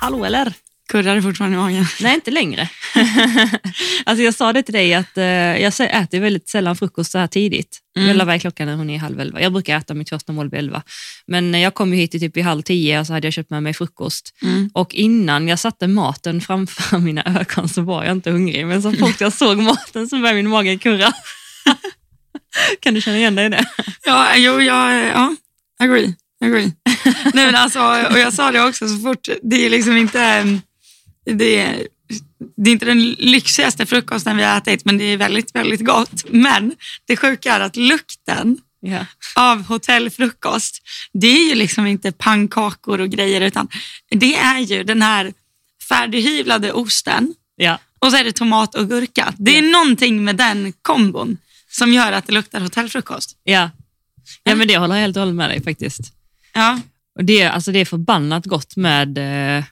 Hallå eller? Kurrar det fortfarande i magen? Nej, inte längre. alltså jag sa det till dig att eh, jag äter väldigt sällan frukost så här tidigt. Mm. Mm. Vad är klockan när hon är halv elva? Jag brukar äta mitt första mål vid elva. Men jag kom ju hit i typ i halv tio och så hade jag köpt med mig frukost. Mm. Och innan jag satte maten framför mina ögon så var jag inte hungrig. Men så fort jag såg maten så började min mage kurra. kan du känna igen dig i det? Ja, jo, jag, ja, agree. Nej, men alltså, och jag sa det också så fort, det är liksom inte, det är, det är inte den lyxigaste frukosten vi har ätit, men det är väldigt, väldigt gott. Men det sjuka är att lukten Ja. av hotellfrukost, det är ju liksom inte pannkakor och grejer, utan det är ju den här färdighyvlade osten Ja. och så är det tomat och gurka. Det är någonting med den kombon som gör att det luktar hotellfrukost. Ja. ja, men det håller jag helt och hållet med dig faktiskt. Ja, Och det, alltså det är förbannat gott med eh,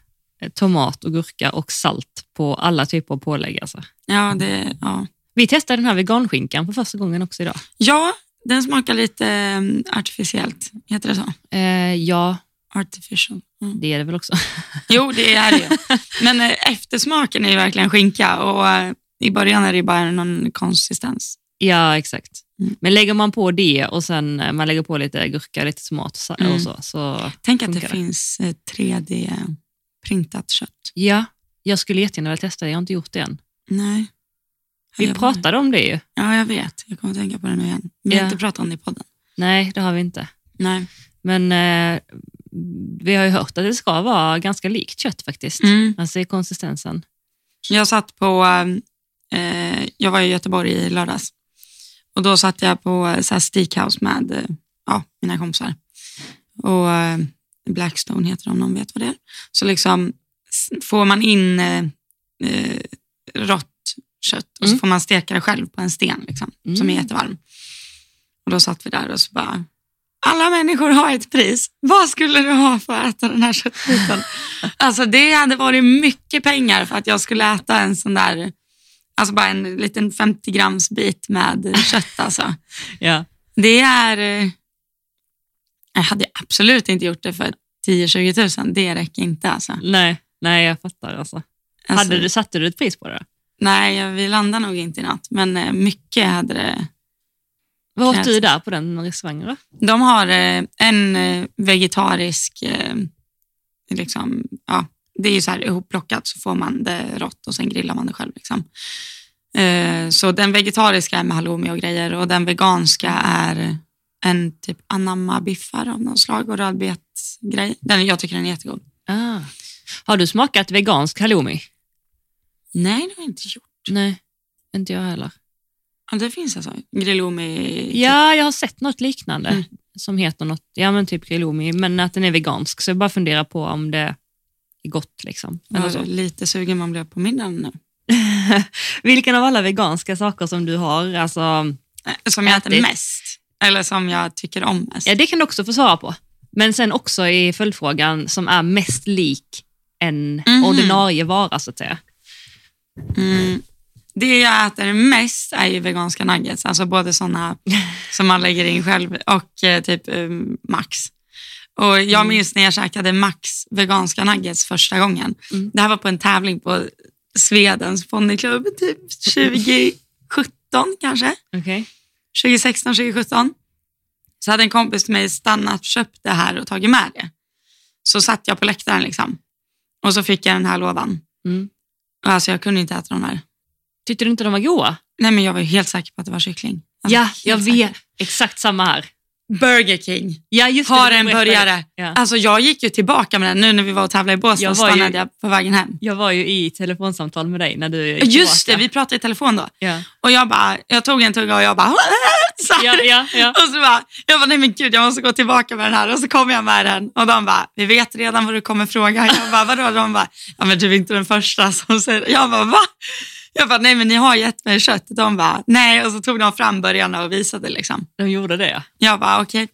tomat och gurka och salt på alla typer av pålägg. Alltså. ja, det, ja. Vi testade den här veganskinkan för första gången också idag. ja den smakar lite um, artificiellt. Heter det så? Eh, ja, Artificial. Mm. det är det väl också. Jo, det är det. Men eh, eftersmaken är ju verkligen skinka och eh, i början är det bara någon konsistens. ja, exakt. Mm. Men lägger man på det och sen eh, man lägger på lite gurka, lite tomat och, sa- Mm. så, så... Tänk att det det? finns eh, 3D-printat kött. Ja, jag skulle jättegärna vilja testa det. Jag har inte gjort det än. Nej. Vi Jag- pratade om det ju. Ja, jag vet. Jag kommer att tänka på det nu igen. Vi har Ja. inte pratat om det i podden. Nej, det har vi inte. Nej. Men eh, vi har ju hört att det ska vara ganska likt kött faktiskt. Mm. Alltså i konsistensen. Jag satt på, eh, jag var i Göteborg i lördags och då satt jag på eh, så här steakhouse med eh, ja, mina kompisar. Och eh, Blackstone heter de, om någon vet vad det är. Så liksom får man in eh, rått kött och så Mm. får man steka det själv på en sten liksom, som är Mm. jättevarm. Och då satt vi där och så bara, alla människor har ett pris. Vad skulle du ha för att äta den här köttbiten? Alltså det hade varit mycket pengar för att jag skulle äta en sån där, alltså bara en liten 50 grams bit med kött alltså. Ja. Det är, eh, jag hade absolut inte gjort det för 10-20 000. Det räcker inte alltså. Nej, nej, jag fattar. Alltså. alltså Hade du, satte du ett pris på det? Nej, vi landar nog inte i natt, men eh, mycket hade det. Vad åt du där på den restaurangen? De har eh, en vegetarisk, liksom, ja, det är ju så här ihopplockat så får man det rått och sen grillar man det själv. Liksom. Eh, så den vegetariska är med halloumi och grejer och den veganska är en typ anamma-biffar av något slag och rödbetsgrej. Den, jag tycker den är jättegod. Ah. Har du smakat vegansk halloumi? Nej, det har jag inte gjort. Nej, inte jag heller. Ja, det finns alltså grillomi. Ja, jag har sett något liknande Mm. som heter något, ja men typ grilloumi, men att den är vegansk. Så jag bara funderar på om det gott. Liksom. Så. lite sugen man blev på middagen nu. Vilken av alla veganska saker som du har, alltså, Eh, Som jag äter Ätit. mest. Eller som jag tycker om mest. ja, det kan du också få svara på. Men sen också i följdfrågan som är mest lik en Mhm. ordinarie vara så att säga. Mm. Det jag äter mest är ju veganska nuggets, alltså både sådana som man lägger in själv och eh, typ eh, Max. Och jag Mm. minns när jag käkade Max veganska nuggets första gången. Mm. Det här var på en tävling på Svedens ponnyklubb, typ 2017 kanske. Okej. 2016, 2017. Så hade en kompis till mig stannat, köpt det här och tagit med det. Så satt jag på läktaren liksom. Och så fick jag den här lådan. Mm. Och Alltså jag kunde inte äta de här. Tyckte du inte de var goda? Nej men jag var helt säker på att det var kyckling. Alltså, ja, jag säker. vet. Exakt samma här. Burger King Ja, just det, har en burgare. Ja. Alltså jag gick ju tillbaka med den nu när vi var och tävlade i Båstad. Så var ju- stannade jag på vägen hem. Jag var ju i telefonsamtal med dig när du gick Just det, tillbaka. vi pratade i telefon då. Ja. Och jag bara, jag tog en tugga och jag bara, så här. Ja, ja, ja. Och så bara, jag bara, nej men gud jag måste gå tillbaka med den här. Och så kom jag med den och de bara, vi vet redan vad du kommer fråga. Jag bara, vadå? De bara, ja men du är inte den första som säger det. Jag bara, va? Jag bara, nej men ni har gett mig kött. De bara, nej. Och så tog de fram burgarna och visade liksom. De gjorde det. Jag bara, okej,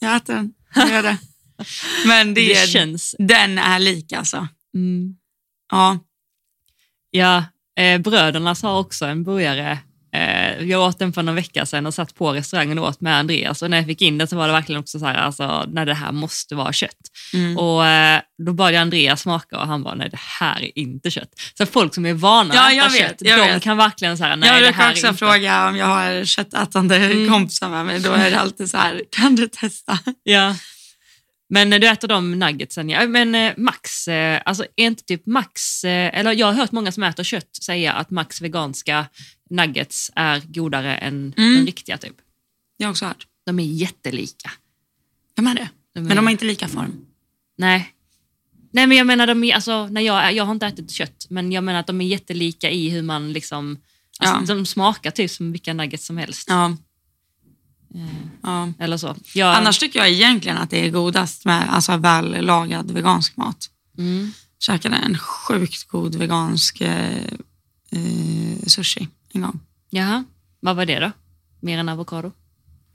jag äter den. Jag gör det. Men det, Det känns... den är lik alltså. Mm. Ja, Ja, eh, Brödernas har också en burgare jag åt den för några vecka sedan och satt på restaurangen och åt med Andreas och när jag fick in den så var det verkligen också så här, alltså, när det här måste vara kött. Mm. Och eh, då började Andreas smaka och han bara, nej det här är inte kött. Så folk som är vana Ja, att jag äta vet, kött, jag de vet. kan verkligen säga, nej jag det brukar här också är inte. fråga om jag har köttätande Mm. kompisar med mig. Då är det alltid så här, kan du testa? Ja. Men eh, du äter de nuggetsen, ja. Men eh, Max, eh, alltså är inte typ Max, eh, eller jag har hört många som äter kött säga att Max veganska nuggets är godare än Mm. den riktiga typ. Jag har också hört. De är jättelika. De är det. De är, Men de har inte lika form. Nej. Nej men jag menar, de är, alltså, när jag, jag har inte ätit kött, men jag menar att de är jättelika i hur man liksom, alltså, Ja. de smakar typ som vilka nuggets som helst. Ja. Eh, Ja. Eller så. Jag, Annars tycker jag egentligen att det är godast med alltså, väl lagad vegansk mat. Mm. Käkade en sjukt god vegansk eh, eh, sushi en gång. Jaha, vad var det då? Mer än avokado?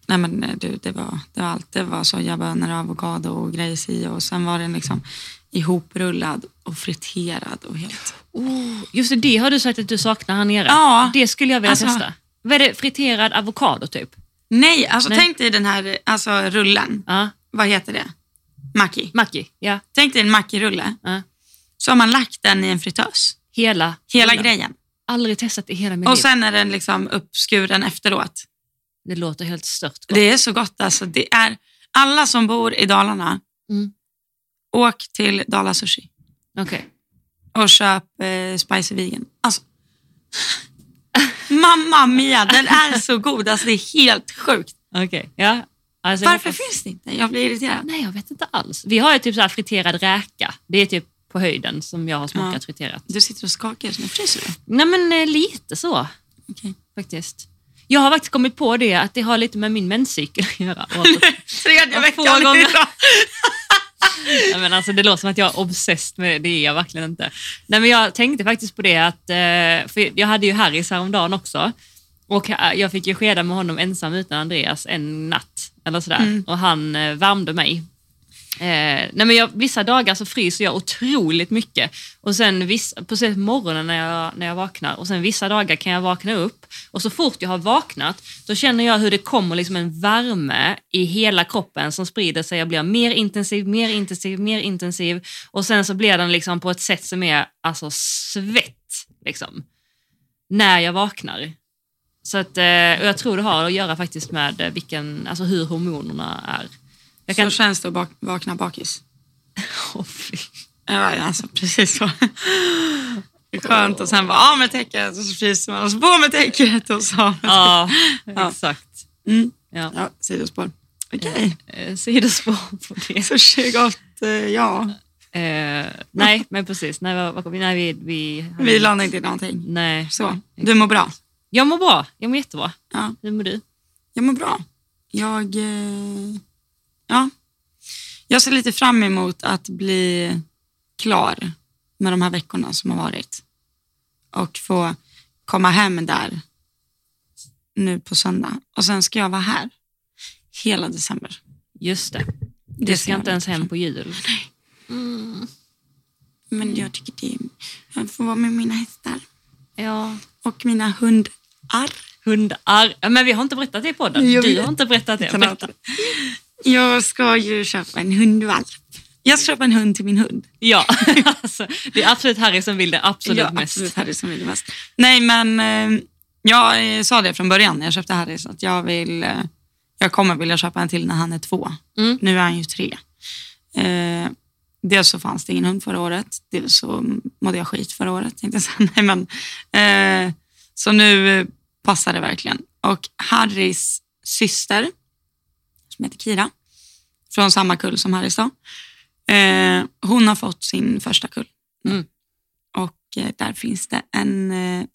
Nej men eh, du, det var, det var allt. Det var sojabönor och avokado och grejer i och sen var den liksom ihoprullad och friterad och helt... Oh, just det, det har du sagt att du saknar här nere. Ja. Det skulle jag vilja Alltså- testa. Vad är det? Friterad avokado typ? Nej, alltså Nej. tänk dig den här alltså, rullen. Ja. Vad heter det? Maki. Maki, ja. Tänk dig en Maki-rulle. ja. Så har man lagt den i en fritös. Hela. Hela hela. grejen. Aldrig testat i hela mitt Och liv. sen är den liksom uppskuren efteråt. Det låter helt stört gott. Det är så gott alltså. Det är alla som bor i Dalarna, Mm. åk till Dala Sushi Okej. och köp eh, Spicy Vegan. Alltså, mamma mia, den är så god. Alltså, det är helt sjukt. Okej, ja. Alltså, jag Varför hoppas- finns det inte? Jag blir irriterad. Nej, jag vet inte alls. Vi har ju typ så friterad räka. Det är typ på höjden som jag har smakat Ja. friterat. Du sitter och skakar just nu. Fryser du? Nej, men eh, lite så Okej. faktiskt. Jag har faktiskt kommit på det att det har lite med min menscykel att göra. Tredje veckan gånger. idag. Nej, men alltså, det låter som att jag är obsessed med det, det är jag verkligen inte. Nej, men jag tänkte faktiskt på det att, eh, för jag hade ju Harris häromdagen också och eh, jag fick ju skeda med honom ensam utan Andreas en natt eller sådär Mm. och han värmde mig. Eh, nej men jag, vissa dagar så fryser jag otroligt mycket och sen vissa, på på morgonen när jag, när jag vaknar och sen vissa dagar kan jag vakna upp och så fort jag har vaknat då känner jag hur det kommer liksom en värme i hela kroppen som sprider sig. Jag blir mer intensiv, mer intensiv, mer intensiv och sen så blir den liksom på ett sätt som är alltså svett liksom när jag vaknar. Så att, eh, och jag tror det har att göra faktiskt med vilken, alltså hur hormonerna är. Jag kan, Så känns det att bak- vakna bakis. Åh, fy. Ja, alltså precis så. Det är skönt och sen bara av med täcket och så fryser man och så på med täcket och så. Ja, Ja. exakt. Mm. Ja. Ja, sidospår. Okej, Eh, Sidospår på det. gott. eh, Ja, Eh, nej, men precis. Nej, vad, vad, nej, vi, vi, vi landar inte i någonting. Nej. Så, du mår bra? Jag mår bra. Jag mår jättebra. Ja, Hur mår du? jag mår bra. Jag, eh, ja. jag ser lite fram emot att bli klar med de här veckorna som har varit. Och få komma hem där nu på söndag. Och sen ska jag vara här hela december. Just det. Det Det ska jag inte ens hem på jul. Mm. Men jag tycker det är, jag får vara med mina hästar Ja. och mina hundar. Hundar. Men vi har inte berättat det på podden. Jag Du har inte berättat det. Berätta. Jag ska ju köpa en hundvalp. Jag ska köpa en hund till min hund. Ja, alltså, det är absolut Harry som vill det absolut ja, mest. Absolut Harry som vill det mest. Nej, men eh, jag eh, sa det från början när jag köpte Harry så att jag vill, eh, jag kommer vilja köpa en till när han är två. Mm. Nu är han ju tre. Eh, dels så fanns det ingen hund förra året, dels så mådde jag skit förra året. Tänkte jag. Nej, men, eh, så nu passar det verkligen. Och Harrys syster, som heter Kira, från samma kull som Harrys då, eh, hon har fått sin första kull. Mm. Och eh, där finns det en eh,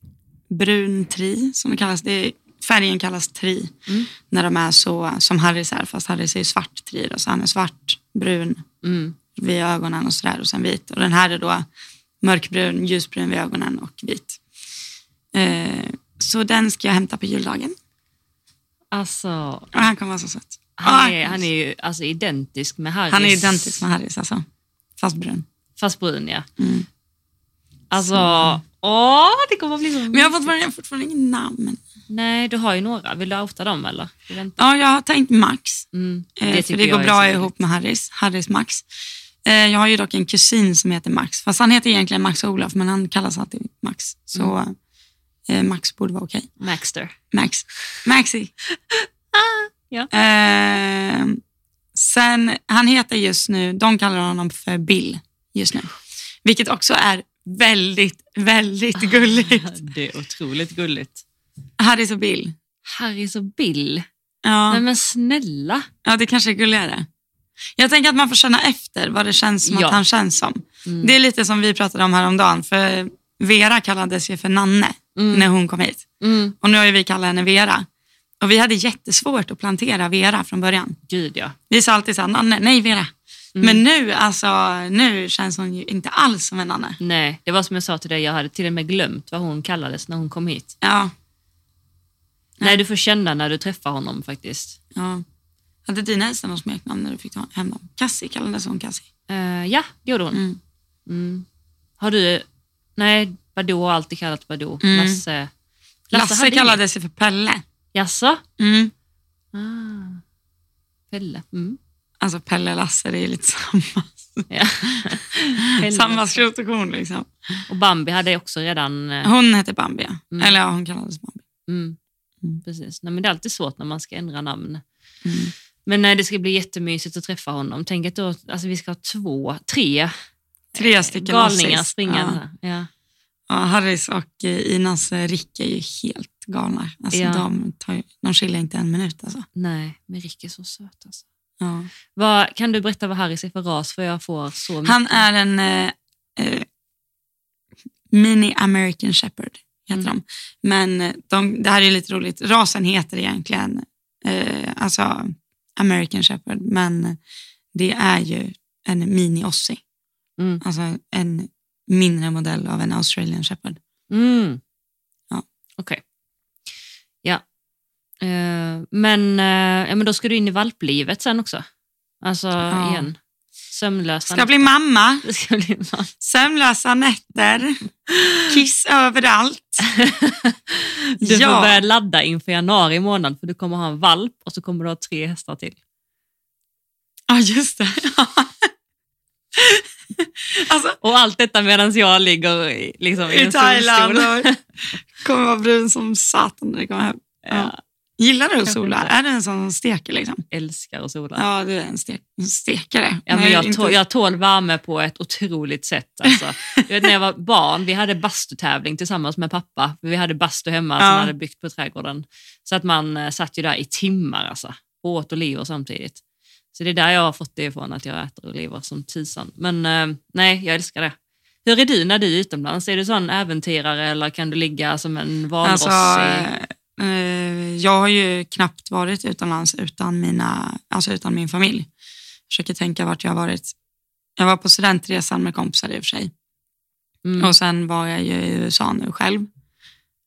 brun tri, som det kallas. Det är, färgen kallas tri, Mm. när de är så som Harrys är, fast Harrys är ju svart tri. Då, så han är svart, brun Mm. vid ögonen och sådär och sen vit. Och den här är då mörkbrun, ljusbrun vid ögonen och vit. Eh, så den ska jag hämta på juldagen. Alltså, Och han kommer vara så söt. Han är, han är ju alltså, identisk med Harrys. han är identisk med Harrys alltså. Fast brun. Fast brun, ja. Mm. Alltså, Så. Åh, det kommer att bli så Men jag har fortfarande, jag har fortfarande ingen namn. Nej, du har ju några. Vill du outa dem eller? Ja, jag har tänkt Max. Mm, Eh, för det går bra ihop med Harris, Harris Max. Eh, jag har ju dock en kusin som heter Max, fast han heter egentligen Max Olof, men han kallas alltid Max. Så Mm. eh, Max borde vara okej. Maxter. Max. Maxi. Ja. Eh, sen, han heter just nu, de kallar honom för Bill just nu. Vilket också är väldigt, väldigt gulligt. Det är otroligt gulligt. Harris och Bill. Harris och Bill. Ja, Nej men snälla. ja, det kanske är gulligare. Jag tänker att man får känna efter vad det känns som Ja. att han känns som. Mm. Det är lite som vi pratade om häromdagen, för Vera kallades ju för Nanne Mm. när hon kom hit. Mm. Och nu har ju vi kallat henne Vera. Och vi hade jättesvårt att plantera Vera från början. Gud ja. Vi sa alltid så här, Nanne, nej Vera. Mm. Men nu, alltså, nu känns hon ju inte alls som en Nanne. Nej, det var som jag sa till dig, jag hade till och med glömt vad hon kallades när hon kom hit. Ja, Nej, du får känna när du träffar honom faktiskt. ja. Hade dina hästar något smeknamn när du fick ta hem dem? Cassie kallades hon Cassie. Eh, ja, det gjorde hon. Mm. Mm. Har du... Nej, Badoo har alltid kallat Badoo. Mm. Lasse... Lasse, hade kallades ju för Pelle. Jaså? Mm. Ah. Pelle. Mm. Alltså Pelle och Lasse, det är lite samma. Ja. Samma skrot och korn liksom. Och Bambi hade också redan... eh, Hon hette Bambi, ja. Mm. Eller ja, hon kallades Bambi. Mm. Mm. Precis. Nej, men det är alltid svårt när man ska ändra namn. Mm. Men nej, det ska bli jättemysigt att träffa honom. Tänk att då, alltså, vi ska ha två, tre Tre stycken galningar springande. Ja. Ja. Ja, Harris och eh, Inas eh, Rick är ju helt galna. Alltså, Ja. de, tar, de skiljer inte en minut. Alltså. Nej, men Rick är så söt. Alltså. Ja. Vad, kan du berätta vad Harris är för ras? För jag får så mycket. Han är en eh, eh, mini American Shepherd, heter Mm. de. Men eh, de, det här är lite roligt. Rasen heter egentligen eh, alltså American Shepherd, men det är ju en mini Aussie. Mm. Alltså en mindre modell av en Australian Shepherd. Mm. Ja. Okej. Ja. Eh, men, eh, ja, men då ska du in i valplivet sen också. Alltså Ja. igen. Sömnlösa Ska bli mamma, ska bli man. sömnlösa nätter, kiss överallt. Du Ja. får börja ladda inför januari månad för du kommer ha en valp och så kommer du ha tre hästar till. Ja, just det. alltså, Och allt detta medan jag ligger liksom, i, i en Thailand och kommer vara brun som satan när det kommer hem. Ja. Ja, Gillar du att sola? Är du en sån som steker? Liksom? älskar att sola. Ja, du är en, stek en stekare. Ja, men jag, inte- tål, jag tål värme på ett otroligt sätt. Alltså. Jag vet, när jag var barn, vi hade bastutävling tillsammans med pappa. Vi hade bastu hemma som Ja. han hade byggt på trädgården. Så att man eh, satt ju där i timmar, alltså. åt oliver samtidigt. Så det är där jag har fått det ifrån, att jag äter oliver som tisan. Men eh, nej, jag älskar det. Hur är du när du är utomlands? Är du sån äventyrare eller kan du ligga som en valross? Alltså, i... eh, jag har ju knappt varit utomlands utan, mina, alltså utan min familj. Jag försöker tänka vart jag har varit. Jag var på studentresan med kompisar i och för sig. Mm. Och sen var jag ju i USA nu själv.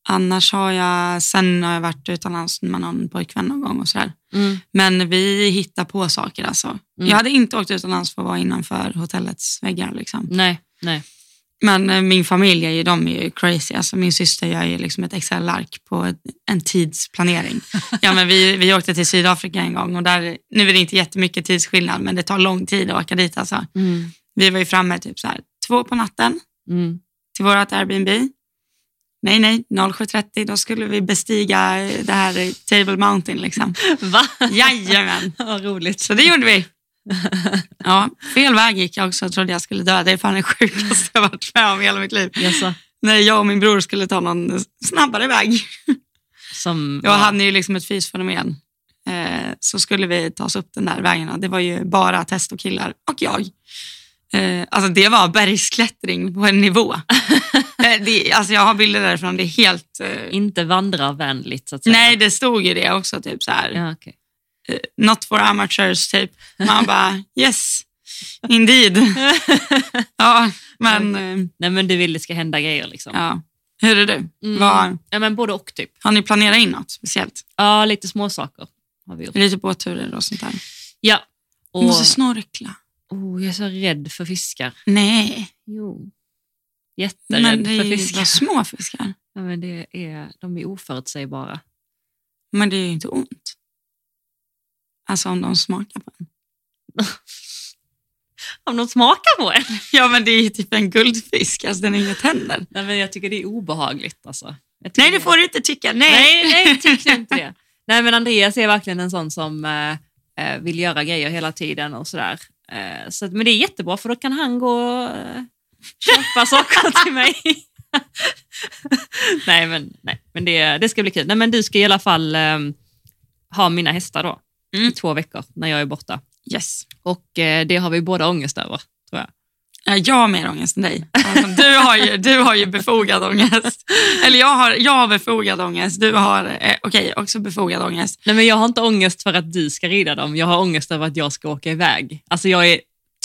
Annars har jag, sen har jag varit utomlands med någon pojkvän någon gång och sådär. Mm. Men vi hittar på saker alltså. Mm. Jag hade inte åkt utomlands för att vara innanför hotellets väggar. Liksom. Nej, nej. Men eh, min familj är ju, de är ju crazy. Alltså, min syster gör ju liksom ett Excel-ark på en tidsplanering. ja, men vi, vi åkte till Sydafrika en gång och där, nu är det inte jättemycket tidsskillnad men det tar lång tid att åka dit. Alltså. Mm. Vi var ju framme typ så här, två på natten Mm. till vårt Airbnb. Nej, nej, 07.30 då skulle vi bestiga det här Table Mountain. Liksom. Va? Jajamän, Vad roligt. så det gjorde vi. Ja, fel väg gick jag också och trodde jag skulle dö. Det är fan det sjukaste jag varit med om i hela mitt liv. Jaså? När jag och min bror skulle ta någon snabbare väg. Som, Jag hade ju liksom ett fysfenomen. Eh, så skulle vi ta oss upp den där vägen. och Det var ju bara testokillar och jag. Eh, alltså det var bergsklättring på en nivå. eh, det, alltså jag har bilder därifrån. Det är helt... Eh, Inte vandrarvänligt så att säga. nej, det stod ju det också. Typ så här. Ja, okej. eh, Not for amateurs, typ. Man bara yes, indeed. ja, men eh, Nej men du vill det ska hända grejer liksom. ja. Hur är du? Mm. Vad, Ja men både och typ. har ni planerat in något speciellt? Ja, lite småsaker har vi gjort. Lite båtturer och sånt där? Ja. Du Och, måste snorkla. oh, jag är så rädd för fiskar. Nej. Jo. Jätterädd Men det för är ju fiskar. små fiskar. Ja, men det är, de är oförutsägbara. Men det är ju inte ont. Alltså om de smakar på en. Om de smakar på en. Ja men det är ju typ en guldfisk, alltså den har inga tänder. Nej, men jag tycker det är obehagligt. Alltså. Nej det får du inte tycka. Nej. Nej, nej tyck inte det. Nej, men Andreas är verkligen en sån som eh, eh, vill göra grejer hela tiden och sådär. Eh, så, men det är jättebra för då kan han gå eh, köpa saker till mig. nej, men, nej, men det, det ska bli kul. Nej, men du ska i alla fall eh, ha mina hästar då i Mm. två veckor när jag är borta. Yes. Och eh, det har vi båda ångest över, tror jag. Ja, Jag har mer ångest än dig. Alltså, du, har ju, du har ju befogad ångest. Eller jag har, jag har befogad ångest. Du har, eh, okej, också befogad ångest. Nej, men jag har inte ångest för att du ska rida dem. Jag har ångest över att jag ska åka iväg. Alltså jag är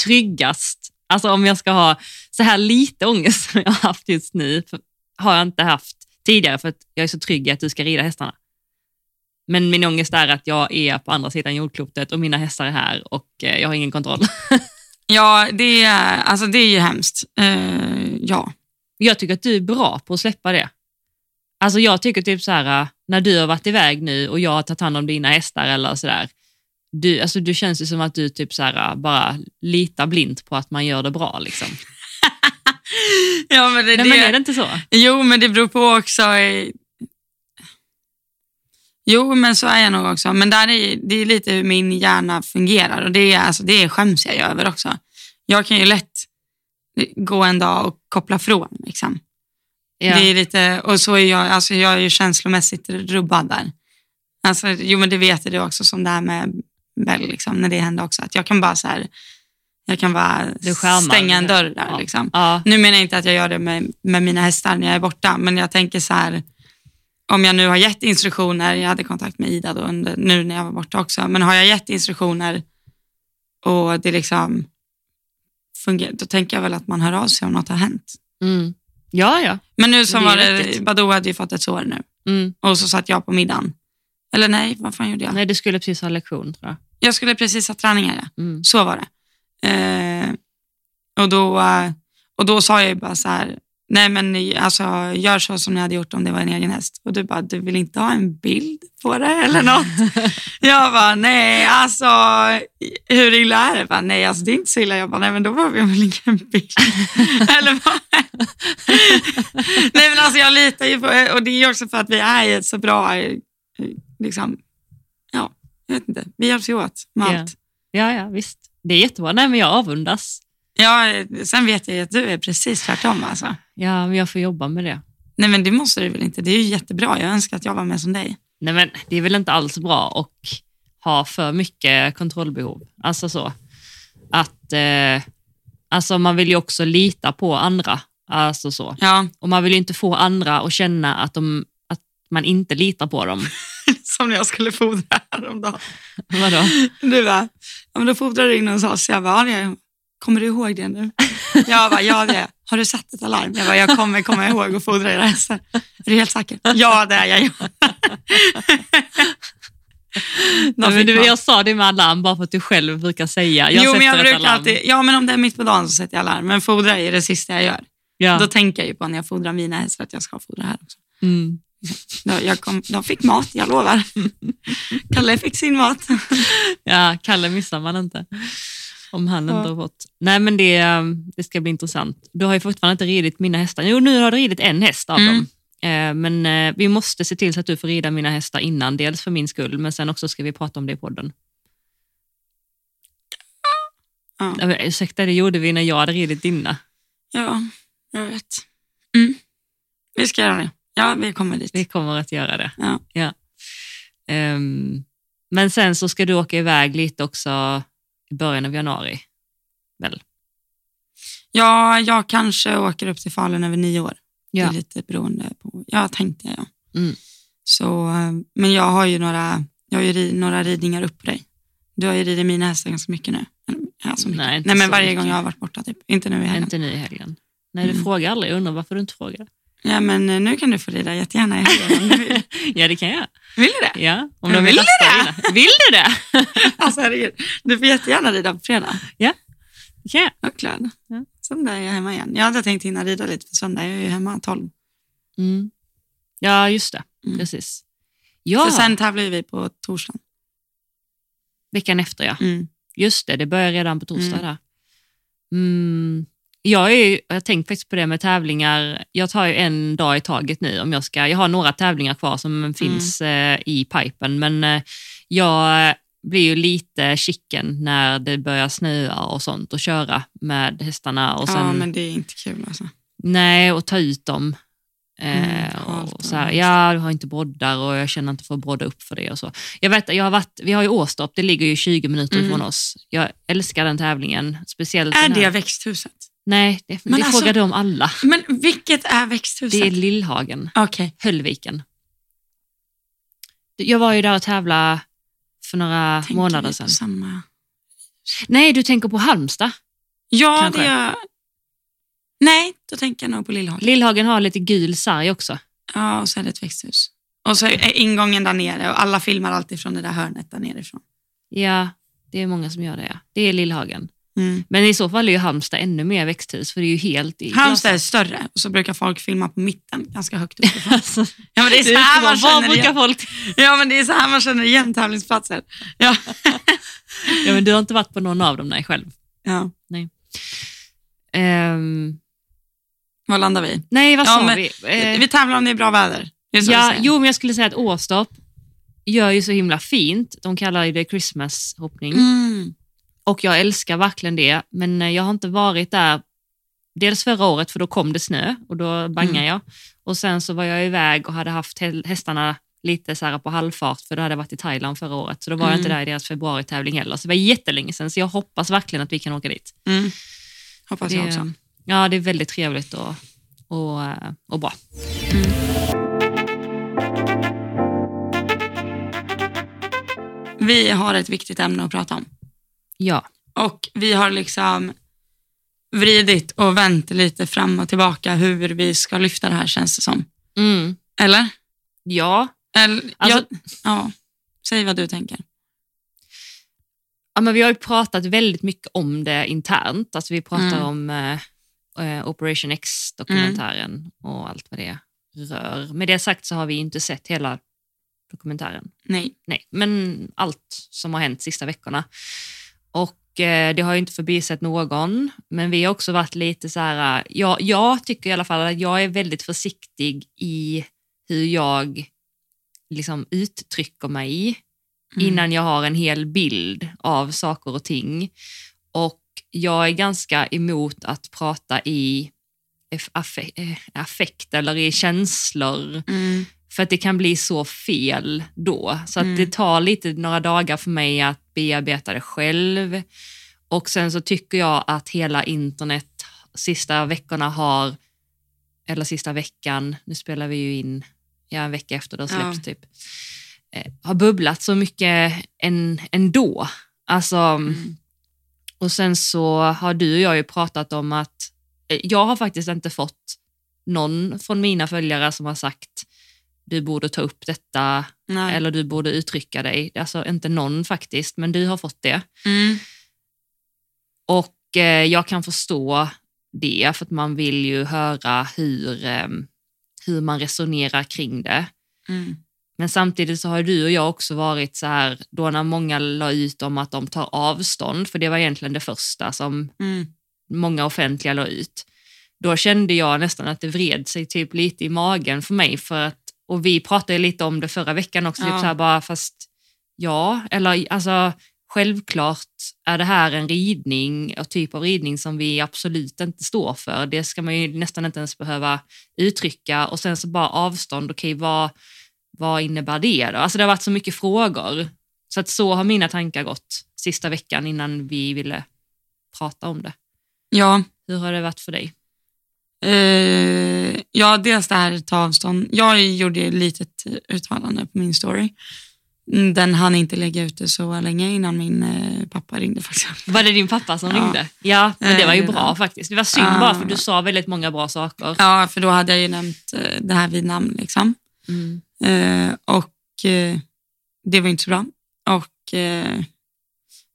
tryggast. Alltså om jag ska ha så här lite ångest som jag har haft just nu, har jag inte haft tidigare för att jag är så trygg i att du ska rida hästarna. Men min ångest är att jag är på andra sidan jordklotet och mina hästar är här och eh, jag har ingen kontroll. Ja, det är, alltså, det är ju hemskt. Eh, ja. Jag tycker att du är bra på att släppa det. Alltså jag tycker typ så här, äh, när du har varit iväg nu och jag har tagit hand om dina hästar eller sådär. Du, alltså du känns ju som att du typ så här, äh, bara litar blint på att man gör det bra. Liksom. ja men det, Nej, men är det inte så? Jo, men det beror på också. Jo, men så är jag nog också. Men där är, det är lite hur min hjärna fungerar och det, är, alltså, det skäms jag över också. Jag kan ju lätt gå en dag och koppla från. Liksom. Ja. Det är lite, och så är jag, alltså jag är ju känslomässigt rubbad där. Alltså, jo, men det vet du också som det här med Bell, liksom, när det hände också. Att jag kan bara så här, jag kan bara stänga en dörr där. Ja. Liksom. Ja. Nu menar jag inte att jag gör det med, med mina hästar när jag är borta, men jag tänker så här, om jag nu har gett instruktioner, jag hade kontakt med Ida då under, nu när jag var borta också, men har jag gett instruktioner och det liksom fungerar, då tänker jag väl att man hör av sig om något har hänt. Mm. ja, ja. Men nu som Det var det. Badou hade ju fått ett sår nu Mm. och så satt jag på middagen. Eller nej, vad fan gjorde jag? Nej, du skulle precis ha lektion tror jag. Jag skulle precis ha träningar. Mm. Så var det. Eh, och, då, eh, och då sa jag ju bara så här, nej men alltså, gör så som ni hade gjort om det var en egen häst. Och du bara, du vill inte ha en bild på det eller något? jag bara, nej alltså hur illa är det? Jag Bara, nej alltså det är inte så illa. Jag bara, nej men då behöver jag väl ingen bild. eller vad? nej men alltså jag litar ju på, och det är också för att vi är i ett så bra, eh, liksom, jag vet inte, vi hjälps ju åt med Ja. allt. Ja, ja, visst. Det är jättebra. Nej, men jag avundas. Ja, sen vet jag ju att du är precis tvärtom. Alltså. Ja, men jag får jobba med det. Nej, men det måste du väl inte? Det är ju jättebra. Jag önskar att jag var med som dig. Nej, men det är väl inte alls bra att ha för mycket kontrollbehov. Alltså så. Att, eh, alltså man vill ju också lita på andra. Alltså så. Ja, Och man vill ju inte få andra att känna att, de, att man inte litar på dem. som jag skulle fodra häromdagen. Vadå? Du bara, ja, men då fodrar du in hos oss. Jag bara, ja, det- kommer du ihåg det nu? Jag bara, ja det. Har du satt ett alarm? Jag bara, jag kommer komma ihåg att fodra era hästar. Är du helt säker? Ja, det är jag. Nej, men du, jag sa det med alarm bara för att du själv brukar säga. Jag jo, men jag brukar alarm. alltid, ja men om det är mitt på dagen så sätter jag alarm. Men fodra är det sista jag gör. Ja. Då tänker jag ju på när jag fodrar mina hästar att jag ska fodra här också. Mm. Jag kom, de fick mat, jag lovar. Kalle fick sin mat. Ja, Kalle missar man inte. Om han Ja. inte har fått. Nej, men det, det ska bli intressant. Du har ju fortfarande inte ridit mina hästar. Jo, nu har du ridit en häst av Mm. dem. Eh, Men eh, vi måste se till så att du får rida mina hästar innan. Dels för min skull, men sen också ska vi prata om det i podden. Ja, Ursäkta, det gjorde vi när jag hade ridit dina. ja jag vet. Mm. Vi ska göra det. Ja, vi kommer dit. Vi kommer att göra det. Ja. Ehm, men sen så ska du åka iväg lite också i början av januari. Väl? Ja, jag kanske åker upp till Falun över nio år. Det Ja. är lite beroende på, ja tänkte jag. Ja. Mm. Så, eh, men jag har ju några, jag har ju några ridningar upp på dig. Du har ju ridit mina hästar ganska mycket nu. Eller, Ja, så mycket. Nej, Nej, men varje mycket. gång jag har varit borta, typ. inte nu i helgen. Inte nu i helgen. Nej, du Mm. frågar aldrig. Jag undrar varför du inte frågar. Ja, men eh, nu kan du få rida jättegärna i helgen om du vill. Ja, det kan jag. Vill du det? Ja, om de vill vill du dina. Vill du det? Alltså herregud, du får jättegärna rida på fredag. Ja. Och kläder. Ja. Söndag är jag hemma igen. Jag hade tänkt hinna rida lite, för söndag är jag ju hemma 12. Mm. Ja, just det. Mm. Precis. Ja, Så sen tävlar vi på torsdag. veckan efter ja. Mm. Just det, det börjar redan på torsdag Mm. där. Mm. Jag, är, ju- jag tänkt faktiskt på det med tävlingar. Jag tar ju en dag i taget nu. om Jag ska. Jag har några tävlingar kvar som finns eh, i pipen, men eh, jag blir ju lite chicken när det börjar snöa och sånt och köra med hästarna. Och sen, Ja, men det är inte kul alltså. Nej, och ta ut dem. Eh, Mm, och så här, ja, du har inte broddar och jag känner inte för att brodda upp för det. Och så. Jag vet, jag har varit, vi har ju Åstorp, det ligger ju 20 minuter Mm. från oss. Jag älskar den tävlingen. Speciellt Är den det växthuset? Nej, det, Men det alltså- frågar du om alla. Men vilket är växthuset? Det är Lillhagen, Okej. Höllviken. Jag var ju där och tävlade för några Tänker månader sedan. på Samma... Nej, du tänker på Halmstad. Ja, Kanske. det gör... Nej, då tänker jag nog på Lillhagen. Lillhagen har lite gul sarg också. Ja, och så är det ett växthus. Och så är ingången där nere och alla filmar alltid från det där hörnet där nerifrån. Ja, det är många som gör det. Ja. Det är Lillhagen. Mm. Men i så fall är ju Halmstad ännu mer växthus, för det är ju helt i Halmstad är större och så brukar folk filma på mitten, ganska högt uppifrån. Alltså, Ja, men det är så här man känner igen. folk... Ja, men det är så här man känner igen tävlingsplatser. Ja. Ja, men du har inte varit på någon av dem, nej, själv. ja. Ehm, Var landar vi? nej, vad Ja, sa vi? Eh, Vi tävlar om det är bra väder. Är ja, jo, men jag skulle säga att Åstorp gör ju så himla fint. De kallar det Christmas-hoppning. Mm. Och jag älskar verkligen det, men eh, jag har inte varit där Dels förra året, för då kom det snö och då bangade Mm. jag. Och sen så var jag iväg och hade haft hä- hästarna lite så på halvfart, för då hade jag varit i Thailand förra året. Så då var jag Mm. inte där i deras februaritävling heller. Så det var jättelänge sedan, så jag hoppas verkligen att vi kan åka dit. Mm. Hoppas jag Det- också. Ja, det är väldigt trevligt och, och, eh, och bra. Vi har ett viktigt ämne att prata om. Ja. Och vi har liksom vridit och vänt lite fram och tillbaka hur vi ska lyfta det här känns det som. Mm. Eller? Ja, Eller Alltså- jag, ja, säg vad du tänker. Ja, men vi har ju pratat väldigt mycket om det internt. Alltså vi pratar Mm. om eh, eh, Operation X-dokumentären och allt vad det rör. Med det sagt så har vi inte sett hela dokumentären. Nej. Nej, men allt som har hänt sista veckorna. Och eh, det har ju inte förbisett någon, men vi har också varit lite så här, eh, jag, jag tycker i alla fall att jag är väldigt försiktig i hur jag liksom uttrycker mig Mm. innan jag har en hel bild av saker och ting. Och jag är ganska emot att prata i eh, affekt eller i känslor. Mm. För att det kan bli så fel då. Så att Mm. det tar lite några dagar för mig att bearbeta det själv. Och sen så tycker jag att hela internet sista veckorna har, eller sista veckan, nu spelar vi ju in ja, en vecka efter det har släppts typ, eh, har bubblat så mycket än, ändå. Alltså, Mm. och sen så har du och jag ju pratat om att eh, jag har faktiskt inte fått någon från mina följare som har sagt du borde ta upp detta Nej. eller du borde uttrycka dig. Alltså inte någon faktiskt, men du har fått det. Mm. Och eh, jag kan förstå det, för att man vill ju höra hur, eh, hur man resonerar kring det. Mm. Men samtidigt så har du och jag också varit så här, då när många la ut om att de tar avstånd, för det var egentligen det första som Mm. många offentliga la ut. Då kände jag nästan att det vred sig typ lite i magen för mig. För att, och vi pratade lite om det förra veckan också, Ja. typ så här bara, fast ja, eller alltså självklart är det här en ridning och typ av ridning som vi absolut inte står för. Det ska man ju nästan inte ens behöva uttrycka och sen så bara avstånd, okej vad, vad innebär det då? Alltså det har varit så mycket frågor. Så att så har mina tankar gått sista veckan innan vi ville prata om det. Ja, Hur har det varit för dig? Eh, ja, dels det här ta avstånd. Jag gjorde ett litet uttalande på min story. Mm, Den hann inte lägga ut det så länge innan min eh, pappa ringde faktiskt. Var det din pappa som Ja. ringde? Ja, men det var ju Eh, bra faktiskt. Det var synd bara för du sa väldigt många bra saker. Ja, för då hade jag ju nämnt det här vid namn. Liksom. Mm. Och det var inte så bra. Och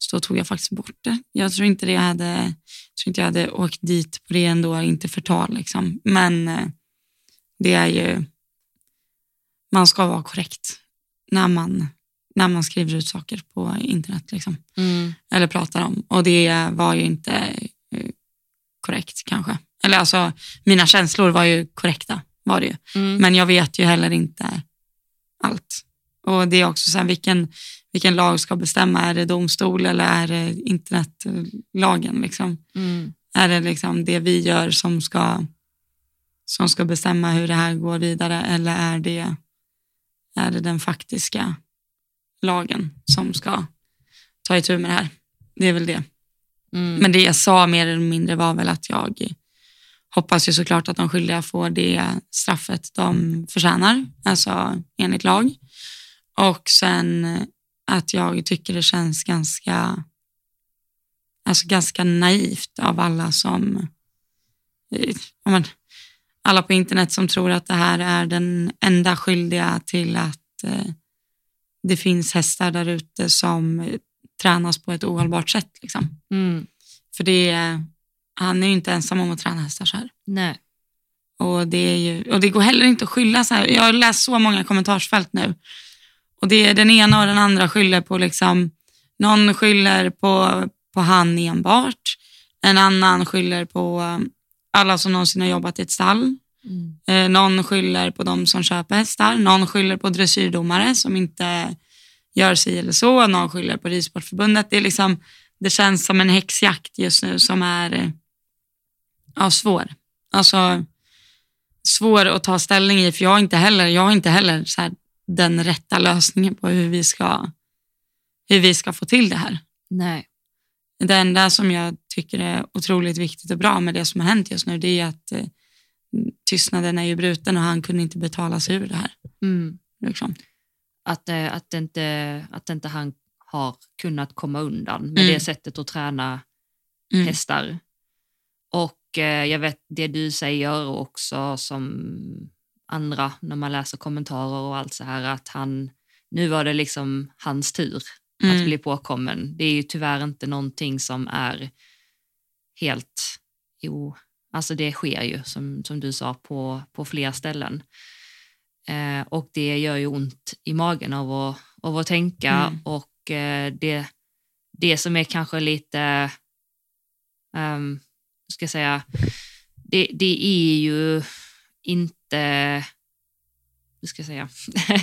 Så då tog jag faktiskt bort det. Jag tror inte, det hade, jag tror inte jag hade åkt dit på det ändå, inte förtal. Liksom. Men eh, det är ju, man ska vara korrekt när man, när man skriver ut saker på internet. Liksom. Mm. Eller pratar om. Och det var ju inte eh, korrekt kanske. Eller alltså, mina känslor var ju korrekta. Var det ju. Mm. Men jag vet ju heller inte allt. Och det är också så här, vilken, vilken lag ska bestämma? Är det domstol eller är det internetlagen? Liksom? Mm. Är det liksom det vi gör som ska, som ska bestämma hur det här går vidare eller är det, är det den faktiska lagen som ska ta itu med det här? Det är väl det. Mm. Men det jag sa mer eller mindre var väl att jag hoppas ju såklart att de skyldiga får det straffet de förtjänar, alltså enligt lag. Och sen att jag tycker det känns ganska, alltså ganska naivt av alla som, eh, men, alla på internet som tror att det här är den enda skyldiga till att eh, det finns hästar där ute som eh, tränas på ett ohållbart sätt. Liksom. Mm. För det är, han är ju inte ensam om att träna hästar så här. Nej. Och det, är ju, och det går heller inte att skylla så här. Jag har läst så många kommentarsfält nu. Och det är den ena och den andra skyller på liksom, någon skyller på, på han enbart. En annan skyller på eh, alla som någonsin har jobbat i ett stall. Mm. Eh, någon skyller på de som köper hästar. Någon skyller på dressyrdomare som inte gör sig eller så. Någon skyller på Ridsportförbundet. Det, är liksom, det känns som en häxjakt just nu som är ja, svår. Alltså, svår att ta ställning i, för jag har inte heller, jag har inte heller så här, den rätta lösningen på hur vi, ska, hur vi ska få till det här. Nej. Det enda som jag tycker är otroligt viktigt och bra med det som har hänt just nu, det är att eh, tystnaden är ju bruten och han kunde inte betala sig ur det här. Mm. Liksom. Att, eh, att, inte, att inte han har kunnat komma undan med Mm. det sättet att träna Mm. hästar. Och eh, jag vet det du säger också som andra när man läser kommentarer och allt så här att han, nu var det liksom hans tur att Mm. bli påkommen. Det är ju tyvärr inte någonting som är helt, jo, alltså det sker ju som, som du sa på, på fler ställen. Eh, och det gör ju ont i magen av att, av att tänka Mm. och eh, det, det som är kanske lite, um, ska jag säga, det, det är ju inte, hur ska jag säga,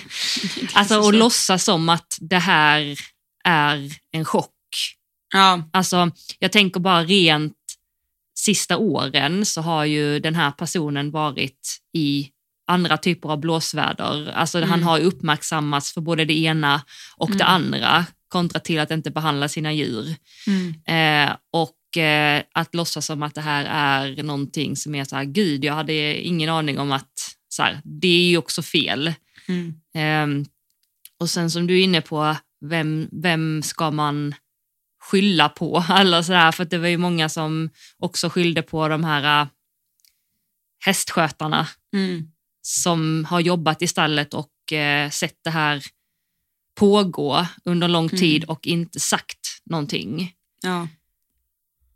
alltså att låtsas som att det här är en chock. Ja, Alltså, jag tänker bara rent sista åren så har ju den här personen varit i andra typer av blåsväder. Alltså han Mm. har ju uppmärksammats för både det ena och det Mm. andra kontra till att inte behandla sina djur. mm. Eh, och eh, att låtsas som att det här är någonting som är så här, gud, jag hade ingen aning om att så här, det är ju också fel. Mm. Ehm, och sen som du är inne på, vem, vem ska man skylla på? Eller så där, för det var ju många som också skyllde på de här äh, hästskötarna Mm. som har jobbat i stallet och eh, sett det här pågå under lång Mm. tid och inte sagt någonting. ja.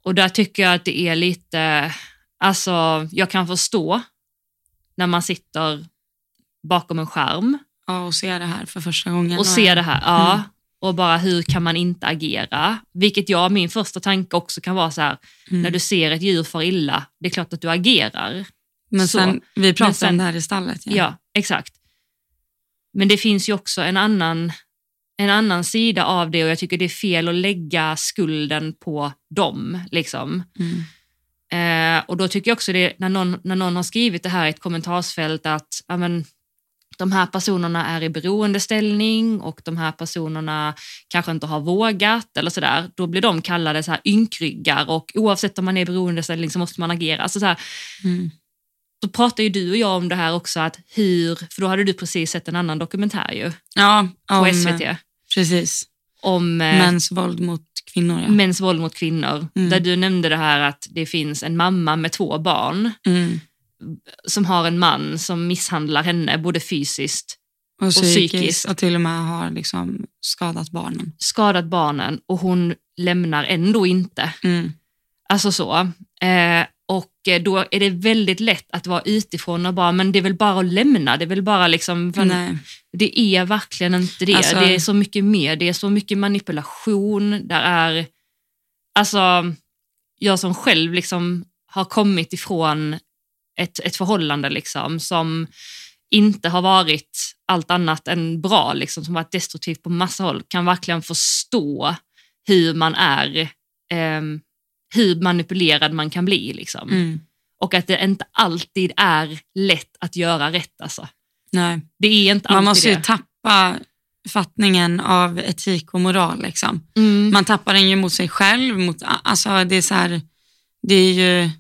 Och där tycker jag att det är lite, alltså jag kan förstå när man sitter bakom en skärm ja, och se det här för första gången. och ser det här. Ja. Mm. Och bara hur kan man inte agera? Vilket jag, min första tanke också kan vara så här, Mm. när du ser ett djur far illa, det är klart att du agerar. Men så. sen, vi pratade sen- om det här i stallet. Ja. exakt. Men det finns ju också en annan, en annan sida av det och jag tycker det är fel att lägga skulden på dem. Liksom. Mm. Eh, och då tycker jag också det, när någon, när någon har skrivit det här i ett kommentarsfält att ja, men, de här personerna är i beroendeställning och de här personerna kanske inte har vågat eller sådär, då blir de kallade så här ynkryggar och oavsett om man är i beroendeställning så måste man agera. Alltså så här, Mm. Då pratar ju du och jag om det här också, att hur, för då hade du precis sett en annan dokumentär ju Ja, på om, SVT Precis. om eh, Mäns våld mot kvinnor. Ja. mäns våld mot kvinnor, Mm. där du nämnde det här att det finns en mamma med två barn Mm. som har en man som misshandlar henne både fysiskt, Och, psykiskt, psykiskt. och till och med har liksom skadat barnen. skadat barnen och hon lämnar ändå inte. Mm. Alltså så. Eh, och eh, då är det väldigt lätt att vara utifrån och bara, men det är väl bara att lämna, det är väl bara liksom, det är verkligen inte det. Alltså- det är så mycket mer, det är så mycket manipulation, där är, alltså, jag som själv liksom har kommit ifrån ett, ett förhållande liksom, som inte har varit allt annat än bra, liksom, som varit destruktivt på massa håll, kan verkligen förstå hur man är, ehm, hur manipulerad man kan bli. Liksom. Mm. Och att det inte alltid är lätt att göra rätt. Alltså. Nej. Det är inte Man måste ju det. tappa fattningen av etik och moral. Liksom. Mm. Man tappar den ju mot sig själv. Mot, alltså det är så här, det är ju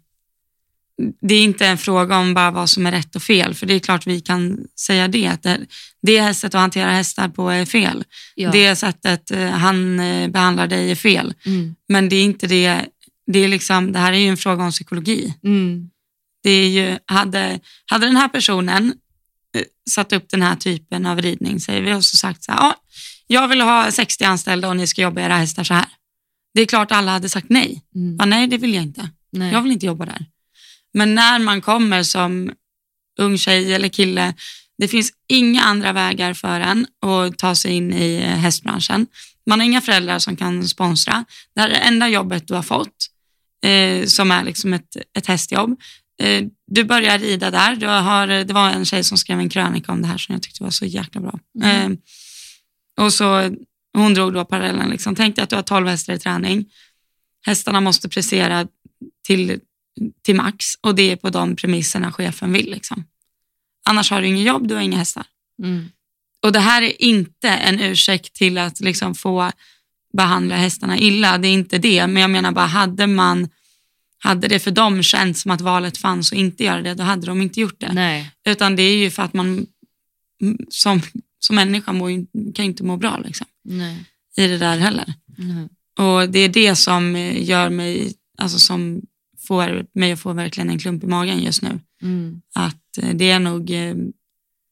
det är inte en fråga om bara vad som är rätt och fel, för det är klart vi kan säga det. Att det, det sättet att hantera hästar på är fel. ja. Det sättet eh, han eh, behandlar dig är fel. mm. Men det är inte det. Det, är liksom, det här är ju en fråga om psykologi. Mm. Det är ju, hade, hade den här personen eh, satt upp den här typen av ridning, säger vi, och så sagt så här, ja, jag vill ha 60 anställda och ni ska jobba era hästar så här. Det är klart alla hade sagt nej. Mm. Ja, nej, det vill jag inte. Nej. Jag vill inte jobba där. Men när man kommer som ung tjej eller kille, det finns inga andra vägar för en att ta sig in i eh, hästbranschen. Man har inga föräldrar som kan sponsra. Det här är det enda jobbet du har fått, eh, som är liksom ett, ett hästjobb. Eh, du börjar rida där. Du har, det var en tjej som skrev en krönika om det här som jag tyckte var så jäkla bra. Mm. Eh, och så, hon drog då parallellen. Liksom. Tänk dig att du har 12 hästar i träning. Hästarna måste prestera till, till max och det är på de premisserna chefen vill. Liksom. Annars har du inget jobb, du har inga hästar. Mm. Och det här är inte en ursäkt till att liksom få behandla hästarna illa. Det är inte det. Men jag menar bara, hade man hade det för dem känts som att valet fanns och inte göra det, då hade de inte gjort det. Nej. Utan det är ju för att man mm, som, som människa må, ju- kan ju inte må bra liksom, Nej. i det där heller. Nej. Och det är det som eh, gör mig, alltså som får mig att få verkligen en klump i magen just nu. Mm. Att eh, det är nog, eh,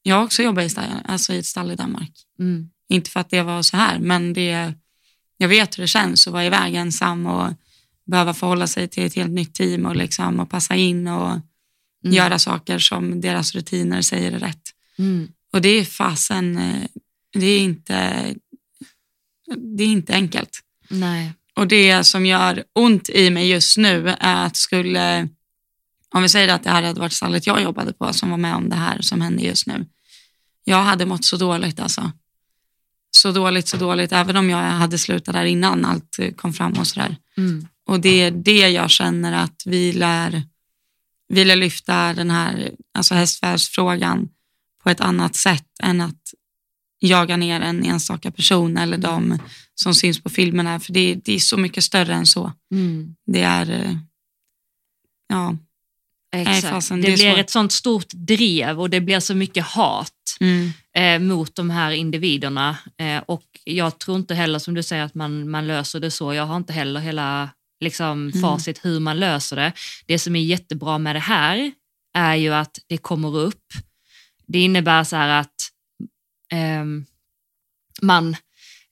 jag har också jobbat i, stall, alltså i ett stall i Danmark. Mm. Inte för att det var så här, men det, jag vet hur det känns att vara iväg ensam och behöva förhålla sig till ett helt nytt team och, liksom, och passa in och Mm. göra saker som deras rutiner säger är rätt. Mm. Och det är fasen, eh, det är inte, det är inte enkelt. Nej. Och det som gör ont i mig just nu är att skulle, om vi säger att det här hade varit stallet jag jobbade på som var med om det här som händer just nu. Jag hade mått så dåligt alltså. Så dåligt, så dåligt, även om jag hade slutat där innan allt eh, kom fram och sådär. Mm. Och det är det jag känner att vi lär, vi lär lyfta den här alltså hästfärdsfrågan på ett annat sätt än att jaga ner en enstaka person eller de som syns på filmerna. För det, det är så mycket större än så. Mm. Det är, eh, ja, Exakt. fasen, det, det blir svårt. ett sånt stort drev och det blir så mycket hat mm, eh, mot de här individerna. Eh, och jag tror inte heller som du säger att man, man löser det så. Jag har inte heller hela liksom, Mm. facit hur man löser det. Det som är jättebra med det här är ju att det kommer upp. Det innebär så här att ehm, man,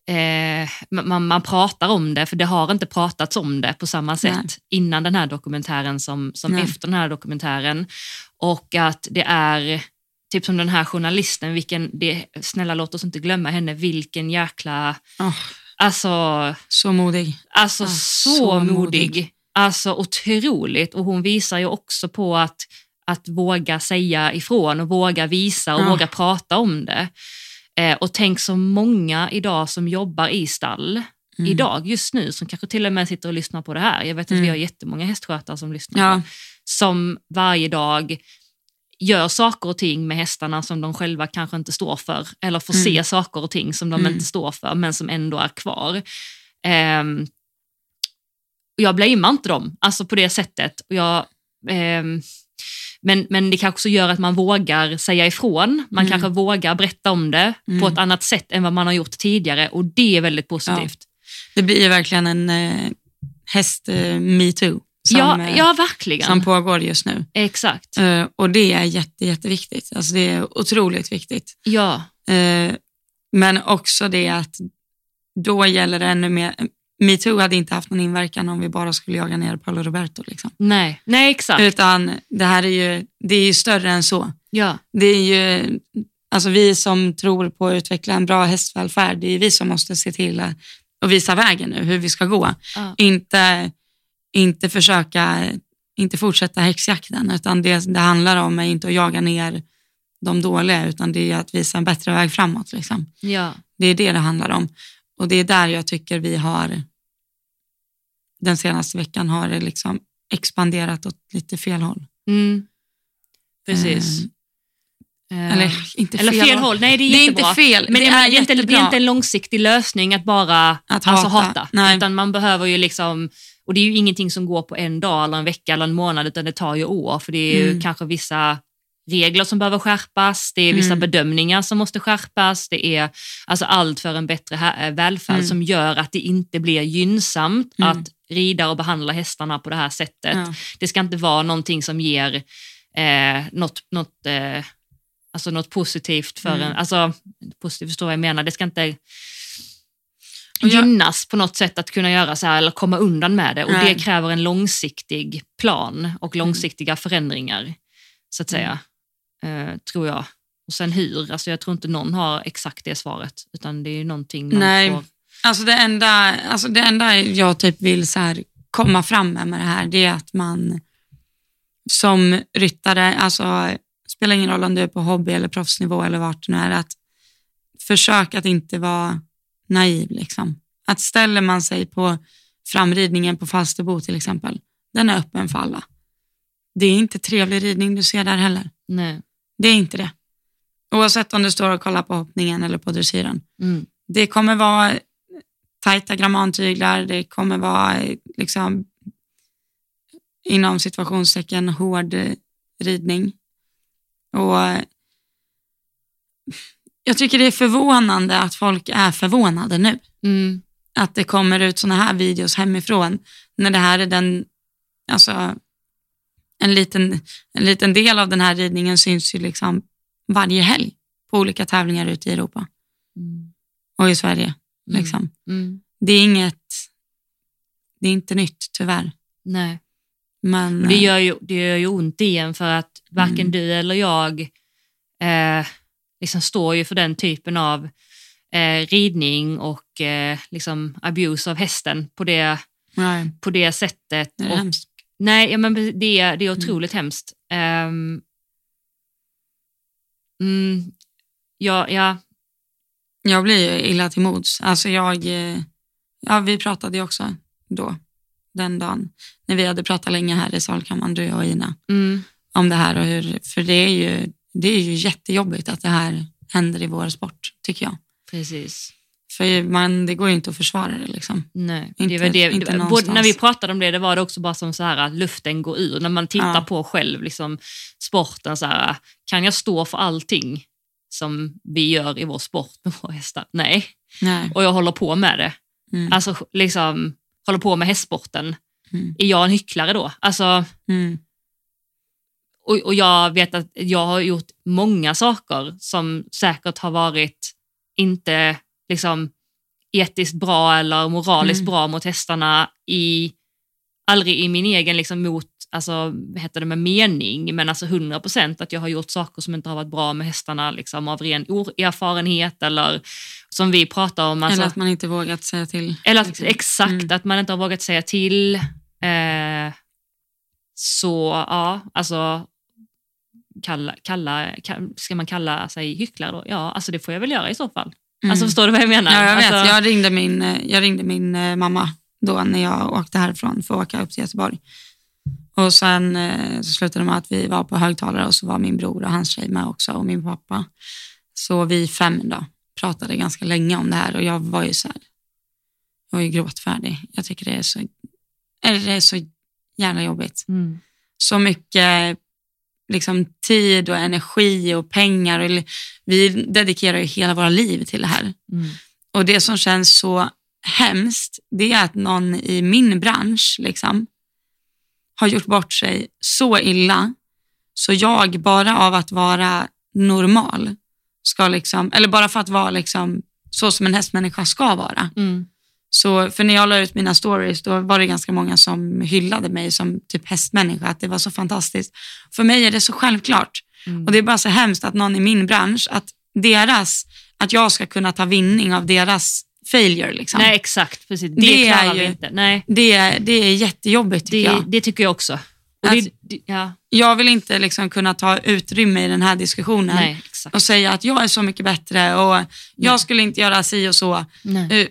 eh, man, man pratar om det, för det har inte pratats om det på samma sätt Nej. innan den här dokumentären som, som Nej. efter den här dokumentären. Och att det är, typ som den här journalisten, vilken, det, snälla låt oss inte glömma henne, vilken jäkla, åh, alltså, så modig. alltså Ah, så, så modig. modig. Alltså otroligt. Och hon visar ju också på att, att våga säga ifrån och våga visa och Ja. våga prata om det. Eh, och tänk så många idag som jobbar i stall, Mm. idag, just nu, som kanske till och med sitter och lyssnar på det här. Jag vet att vi Mm. har jättemånga hästskötare som lyssnar. Ja, På, som varje dag gör saker och ting med hästarna som de själva kanske inte står för. Eller får se Mm. saker och ting som de Mm. inte står för, men som ändå är kvar. Och jag blamear inte dem alltså på det sättet. Och jag, ehm, men, men det kanske också gör att man vågar säga ifrån. Man Mm. kanske vågar berätta om det på Mm. ett annat sätt än vad man har gjort tidigare och det är väldigt positivt. det blir verkligen en eh, häst-metoo som, Ja, eh, ja, verkligen. som pågår just nu. Exakt. Eh, och det är jätte, jätteviktigt. Alltså det är otroligt viktigt. Ja. Eh, men också det att då gäller det ännu mer, metoo hade inte haft någon inverkan om vi bara skulle jaga ner Paolo Roberto. Liksom. Nej, nej exakt. Utan det här är ju, det är ju större än så. Ja. Det är ju, alltså vi som tror på att utveckla en bra hästvälfärd, det är vi som måste se till att, visa vägen nu, hur vi ska gå. Ja. Inte, inte försöka, inte fortsätta häxjakten, utan det det handlar om är inte att jaga ner de dåliga, utan det är att visa en bättre väg framåt. Liksom. Ja. Det är det det handlar om. Och det är där jag tycker vi har, den senaste veckan har det liksom expanderat åt lite fel håll. Mm. Precis. Eh, Eh, Eller inte eller fel håll. Nej, det är Det är inte fel, Men det det, är är, inte, det är inte en långsiktig lösning att bara Att alltså, hata. hata. Nej. Utan man behöver ju liksom, och det är ju ingenting som går på en dag eller en vecka eller en månad utan det tar ju år för det är ju Mm. kanske vissa regler som behöver skärpas, det är vissa Mm. bedömningar som måste skärpas, det är alltså allt för en bättre eh, välfärd Mm. som gör att det inte blir gynnsamt Mm. att rida och behandla hästarna på det här sättet. Ja. Det ska inte vara någonting som ger eh, något, något, eh, alltså något positivt för Mm. en, alltså positivt förstår vad jag menar, det ska inte Och jag- gynnas på något sätt att kunna göra så här eller komma undan med det och Nej. det kräver en långsiktig plan och långsiktiga förändringar så att säga, eh, tror jag. Och sen hur, alltså jag tror inte någon har exakt det svaret utan det är ju någonting man Nej. får... Alltså det enda, alltså det enda jag typ vill så här komma fram med, med det här, det är att man som ryttare, alltså spelar ingen roll om du är på hobby eller proffsnivå eller vart du nu är, att försök att inte vara naiv. Liksom. Att ställer man sig på framridningen på Falsterbo till exempel, den är öppen för alla. Det är inte trevlig ridning du ser där heller. Nej. Det är inte det. Oavsett om du står och kollar på hoppningen eller på dressyren. Mm. Det kommer vara tajta grammantyglar, det kommer vara liksom inom situationstecken hård ridning. Och jag tycker det är förvånande att folk är förvånade nu. Mm. Att det kommer ut såna här videos hemifrån när det här är den, alltså en liten, en liten del av den här ridningen syns ju liksom varje helg på olika tävlingar ute i Europa Mm. och i Sverige. Mm. Liksom. Mm. Det är inget, det är inte nytt tyvärr. Nej. Men Och det, gör ju, det gör ju ont igen för att varken Mm. du eller jag eh, liksom står ju för den typen av eh, ridning och eh, liksom abuse av hästen på det, nej, på det sättet. det och. Nej, ja, men det, är- det är otroligt hemskt. Ehm, mm, ja, ja, Jag blir ju illa till mods. Alltså jag, eh, ja, vi pratade ju också då, den dagen, när vi hade pratat länge här i Salkammaren, du och Ina, mm, om det här. Och hur, för det är, ju, det är ju jättejobbigt att det här händer i vår sport, tycker jag. precis. För man, det går ju inte att försvara det. Liksom. Nej, Inte- det var det, inte det både, när vi pratade om det, det var det också bara som så här att luften går ur. När man tittar Ja. på själv liksom, sporten, så här, kan jag stå för allting som vi gör i vår sport med våra hästar? Nej, Nej. och jag håller på med det. Mm. Alltså liksom, håller på med hästsporten. Mm. Är jag en hycklare då? Alltså, Mm. och, och jag vet att jag har gjort många saker som säkert har varit inte liksom etiskt bra eller moraliskt Mm. bra mot hästarna i aldrig i min egen liksom mot, alltså, vad heter det med mening, men alltså 100 procent att jag har gjort saker som inte har varit bra med hästarna liksom av ren erfarenhet eller som vi pratar om. Alltså, Eller att man inte vågat säga till. eller att, liksom. exakt, Mm. att man inte har vågat säga till. Eh, så ja, alltså kalla, kalla, ka- ska man kalla sig hycklare då? Ja, alltså det får jag väl göra i så fall. Mm. Alltså förstår du vad jag menar? Ja, jag vet. Alltså, Jag ringde min, eh, jag ringde min eh, mamma då när jag åkte härifrån för att åka upp till Göteborg. Och sen eh, så slutade det med att vi var på högtalare och så var min bror och hans tjej med också och min pappa. Så vi fem då pratade ganska länge om det här och jag var ju så här, jag var ju gråtfärdig. Jag tycker det är så, eller det är så jävla jobbigt. Mm. Så mycket liksom, tid och energi och pengar. Och, vi dedikerar ju hela våra liv till det här. Mm. Och det som känns så hemskt, det är att någon i min bransch liksom, har gjort bort sig så illa, så jag bara av att vara normal, ska liksom, eller bara för att vara liksom, så som en hästmänniska ska vara, Mm. Så, för när jag la ut mina stories då var det ganska många som hyllade mig som typ hästmänniska, att det var så fantastiskt. För mig är det så självklart. Mm. Och det är bara så hemskt att någon i min bransch, att deras, att jag ska kunna ta vinning av deras failure. Liksom. Nej, exakt. Precis. Det, Det är klarar vi ju- inte. Nej, Det, det är jättejobbigt tycker det, jag. det tycker jag också. Alltså- det, ja, Jag vill inte liksom kunna ta utrymme i den här diskussionen nej, och säga att jag är så mycket bättre och jag skulle inte göra si och så. Nej.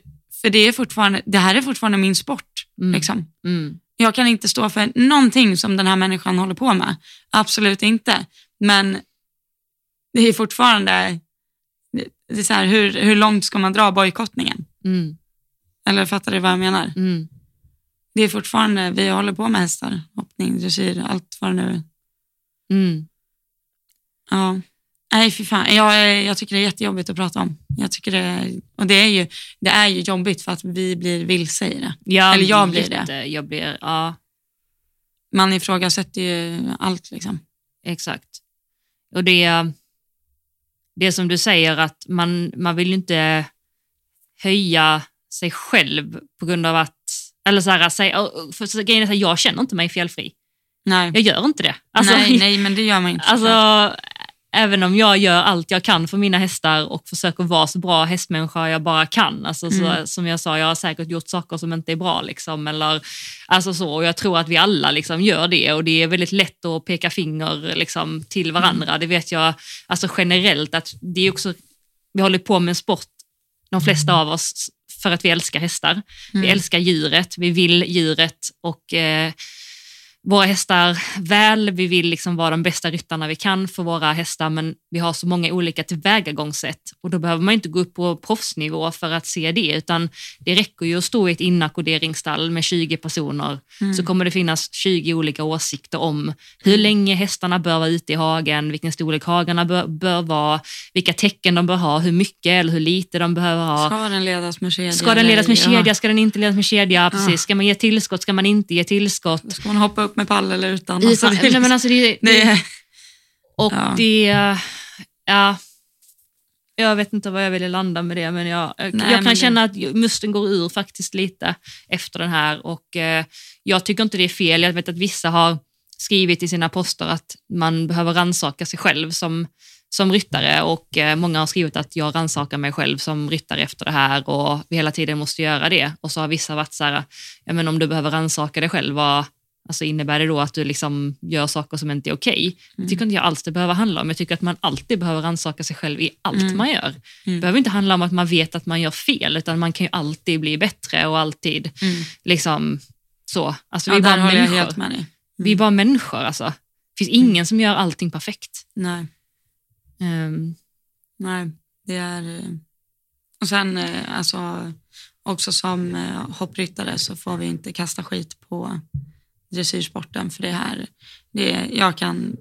För det, är fortfarande, det här är fortfarande min sport. Mm. Liksom. Mm. Jag kan inte stå för någonting som den här människan håller på med. Absolut inte. Men det är fortfarande, det är så här, hur, hur långt ska man dra bojkottningen? Mm. Eller fattar du vad jag menar? Mm. Det är fortfarande, vi håller på med hästar, hoppning, dressyr, allt vad det nu är. Mm. Ja. Nej, fy fan. Jag, jag tycker det är jättejobbigt att prata om. Jag tycker det, och det är, ju, det är ju jobbigt för att vi blir vilse i det. Ja, Eller jag blir det. Jag blir, ja, Man ifrågasätter ju allt. Liksom. exakt. Och det, det som du säger att man, man vill ju inte höja sig själv på grund av att, eller så här, säga, för grejen är att jag känner inte mig felfri. Nej. Jag gör inte det. Alltså, nej, nej, men det gör man inte. Alltså, även om jag gör allt jag kan för mina hästar och försöker vara så bra hästmänniska jag bara kan. Alltså, så, Mm. som jag sa, jag har säkert gjort saker som inte är bra. Liksom, eller, alltså så, och jag tror att vi alla liksom, gör det och det är väldigt lätt att peka finger liksom, till varandra. Mm. Det vet jag alltså, generellt. att det är också, Vi håller på med en sport, de flesta av oss, för att vi älskar hästar. Vi Mm. älskar djuret, vi vill djuret och eh, våra hästar väl. Vi vill liksom vara de bästa ryttarna vi kan för våra hästar, men vi har så många olika tillvägagångssätt och då behöver man inte gå upp på proffsnivå för att se det, utan det räcker ju att stå i ett inackorderingsstall med 20 personer Mm. så kommer det finnas 20 olika åsikter om hur länge hästarna bör vara ute i hagen, vilken storlek hagarna bör, bör vara, vilka tecken de bör ha, hur mycket eller hur lite de behöver ha. Ska den ledas med kedja? Ska den ledas med kedja? Ska den inte ledas med kedja? Precis. Ska man ge tillskott? Ska man inte ge tillskott? Ska man hoppa upp med pall eller utan? I, Alltså, det, nej, men alltså det, det är, och ja. det... Ja, jag vet inte vad jag ville landa med det, men jag, jag men kan det- känna att musten går ur faktiskt lite efter den här. Och eh, Jag tycker inte det är fel. Jag vet att vissa har skrivit i sina poster att man behöver rannsaka sig själv som, som ryttare och eh, många har skrivit att jag rannsakar mig själv som ryttare efter det här och vi hela tiden måste göra det. Och så har vissa varit så här, ja, men om du behöver rannsaka dig själv, vad, alltså innebär det då att du liksom gör saker som inte är okej? Det tycker inte jag alls det behöver handla om. Jag tycker att man alltid behöver rannsaka sig själv i allt Mm. man gör. Det Mm. behöver inte handla om att man vet att man gör fel, utan man kan ju alltid bli bättre och alltid Mm. liksom så. Alltså, vi Ja, är bara människor. dig. Vi är bara människor alltså. Det finns ingen som gör allting perfekt. Nej, Ehm, nej, det är... eh, Och sen eh, alltså, också som eh, hoppryttare så får vi inte kasta skit på dressyrsporten för det här, det, jag kan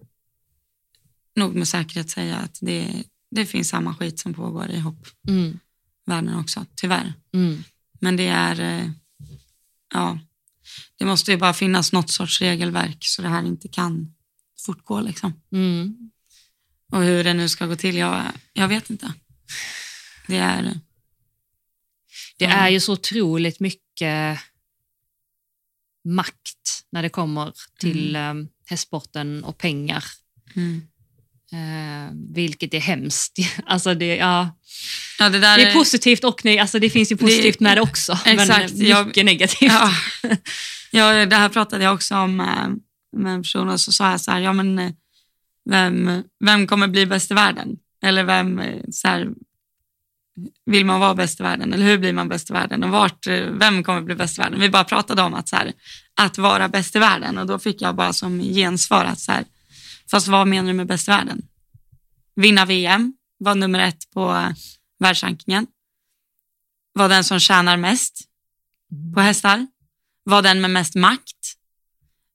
nog med säkerhet säga att det, det finns samma skit som pågår i hoppvärlden mm, också, tyvärr. mm, Men det är, eh, ja, det måste ju bara finnas något sorts regelverk så det här inte kan fortgå liksom. mm. Och hur det nu ska gå till, jag, jag vet inte. Det är, Det Ja. är ju så otroligt mycket makt när det kommer till mm. hästsporten och pengar. mm. Eh, vilket är hemskt. Alltså det, ja, Ja, det det är positivt och nej, alltså det finns ju positivt Det- med det också. Exakt, Men jag- mycket negativt. Ja. ja, det här pratade jag också om eh, med en person och så sa jag så här, ja men eh, vem, vem kommer bli bäst i världen? Eller vem, eh, så här, vill man vara bäst i världen? Eller hur blir man bäst i världen? Och vart, eh, vem kommer bli bäst i världen? Vi bara pratade om att, så här, att vara bäst i världen och då fick jag bara som gensvar att så här, fast vad menar du med bäst i världen? Vinna VM, vara nummer ett på eh, världsrankingen, vara den som tjänar mest på hästar, vara den med mest makt,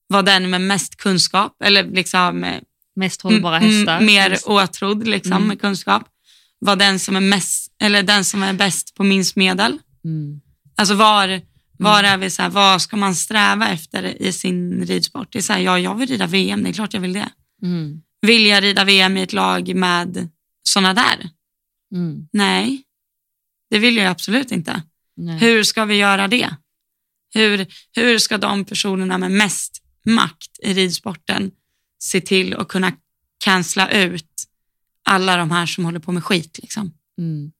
vara den med mest kunskap eller liksom eh, Mest hållbara m- m- hästar. mer åtrodd liksom, Mm. med kunskap, vara den som är mest, eller den som är bäst på minst medel. Mm. Alltså var, var är vi så här, vad ska man sträva efter i sin ridsport? Det är så här, ja, jag vill rida VM, det är klart jag vill det. Mm. Vill jag rida VM i ett lag med såna där? Mm. Nej, det vill jag absolut inte. Nej. Hur ska vi göra det? Hur, hur ska de personerna med mest makt i ridsporten se till att kunna cancella ut alla de här som håller på med skit? Liksom? Mm.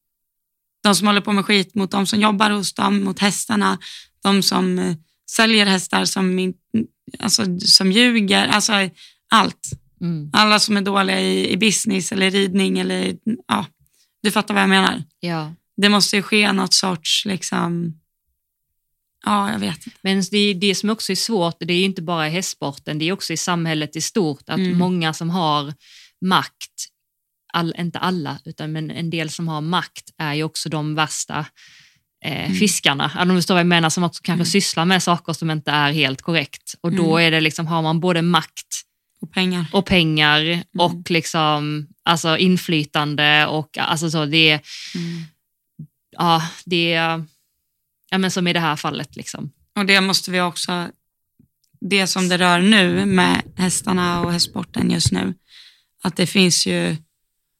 De som håller på med skit mot de som jobbar hos dem, mot hästarna, de som eh, säljer hästar som, alltså, som ljuger, alltså allt. Mm. Alla som är dåliga i, i business eller ridning eller ja, du fattar vad jag menar. Ja. Det måste ju ske något sorts, liksom, ja jag vet. Men det, det som också är svårt, det är ju inte bara i hästsporten, det är också i samhället i stort, att Mm. många som har makt, all, inte alla, utan men en del som har makt är ju också de värsta eh, fiskarna. Alltså, om du förstår vad jag menar, som också kanske Mm. sysslar med saker som inte är helt korrekt. Och då Mm. är det liksom, har man både makt Och pengar. och pengar Mm. och liksom, alltså inflytande och alltså så, det är, Mm. ja, det är, ja men som i det här fallet liksom. Och det måste vi också, det som det rör nu med hästarna och hästsporten just nu, att det finns ju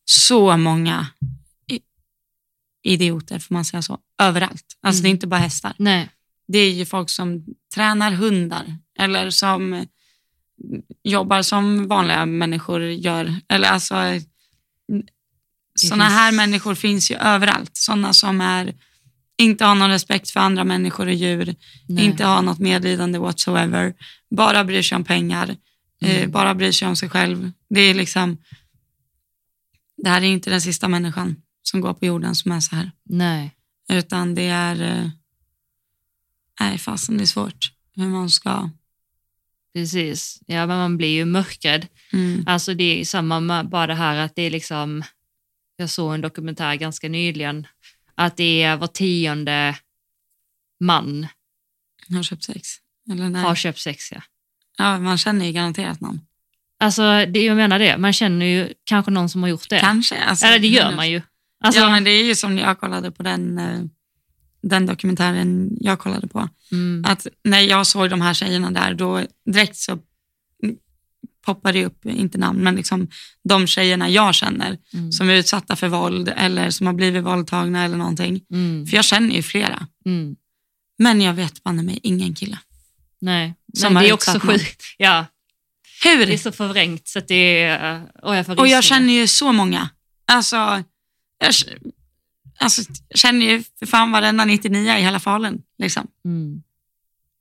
så många idioter, får man säga så, överallt. Alltså Mm. det är inte bara hästar. Nej. Det är ju folk som tränar hundar eller som jobbar som vanliga människor gör. Eller alltså, sådana här människor finns ju överallt. Sådana som är, inte har någon respekt för andra människor och djur, Nej. inte har något medlidande whatsoever, bara bryr sig om pengar, eh, Mm. bara bryr sig om sig själv. Det är liksom, det här är inte den sista människan som går på jorden som är så här. Nej. Utan det är, eh, nej fasen det är svårt hur man ska, Precis. Ja, men man blir ju mörkrädd. mm, Alltså det är ju samma med bara det här att det är liksom, jag såg en dokumentär ganska nyligen, att det är var tionde man har köpt sex. Eller nej. har köpt sex. Ja. Ja, man känner ju garanterat någon. Alltså det, jag menar det, man känner ju kanske någon som har gjort det. Kanske. Alltså, Eller det gör man ju. Alltså, ja, men det är ju som jag kollade på den, eh, den dokumentären jag kollade på. mm, Att när jag såg de här tjejerna där, då direkt så poppade det upp, inte namn, men liksom de tjejerna jag känner mm, som är utsatta för våld eller som har blivit våldtagna eller någonting. mm, För jag känner ju flera. mm. Men jag vet banne mig ingen kille. Nej, Som men det är också sjukt. Ja, Hur? det är så förvrängt så att det är... Och jag, Och jag känner ju så många. Alltså, jag alltså, känner ju för fan varenda 99 i hela Falun. Liksom. Mm,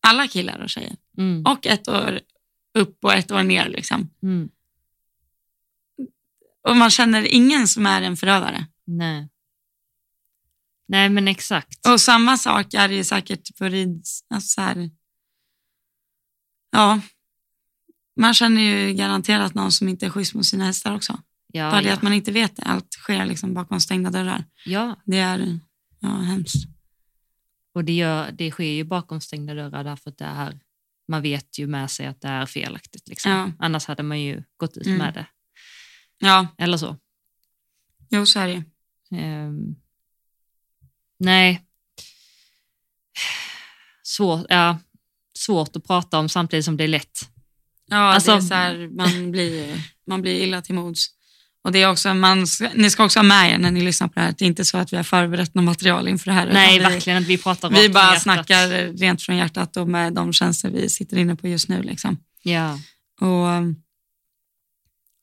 Alla killar och tjejer. mm, Och ett år upp och ett år ner. Liksom. mm. Och man känner ingen som är en förövare. Nej. Nej, men exakt. Och samma sak är det ju säkert på rids... Alltså så här, ja, man känner ju garanterat någon som inte är schysst mot sina hästar också. Ja, Bara det ja. att man inte vet det. Allt sker liksom bakom stängda dörrar. ja, Det är ja, hemskt. och det, gör, det sker ju bakom stängda dörrar därför att det är, man vet ju med sig att det är felaktigt. Liksom. Ja. Annars hade man ju gått ut Mm. med det. Ja, Eller så. jo så är det. Ehm, nej. Svårt, ja, svårt att prata om samtidigt som det är lätt. Ja, Alltså- det är så här, man, blir, man blir illa till mods. Och det är också, man ska, ni ska också ha med er när ni lyssnar på det här, att det är inte så att vi har förberett något material inför det här. Nej, vi, verkligen inte. Vi pratar rakt Vi bara hjärtat. snackar rent från hjärtat och med de känslor vi sitter inne på just nu. Liksom. Ja, Och,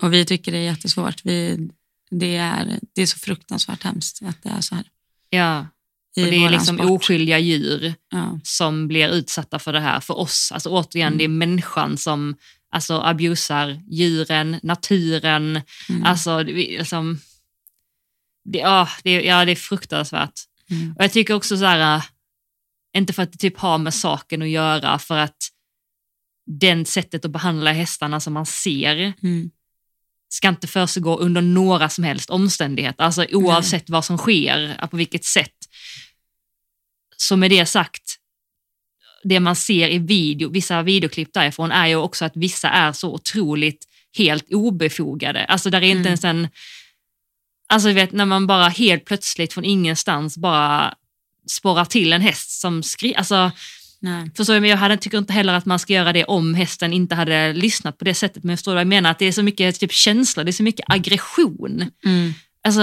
och vi tycker det är jättesvårt. Vi, det, är, det är så fruktansvärt hemskt att det är så här. ja. Och det är liksom sport. oskyldiga djur Ja, som blir utsatta för det här för oss. Alltså återigen, Mm. det är människan som alltså, abusar djuren, naturen. mm, Alltså, liksom, det, ja, det, ja, det är fruktansvärt. mm, Och jag tycker också så här, äh, inte för att det typ har med saken att göra, för att den sättet att behandla hästarna som man ser mm, ska inte försiggå under några som helst omständigheter, alltså oavsett vad som sker, på vilket sätt. Så med det sagt, det man ser i video, vissa videoklipp därifrån är ju också att vissa är så otroligt helt obefogade. Alltså där är inte Mm. ens en... Alltså vet när man bara helt plötsligt från ingenstans bara sporrar till en häst som skriker. Alltså, nej. förstår du, men jag hade, tycker inte heller att man ska göra det om hästen inte hade lyssnat på det sättet. Men förstår du vad jag menar? Att det är så mycket typ, känslor, det är så mycket aggression. Mm, Alltså,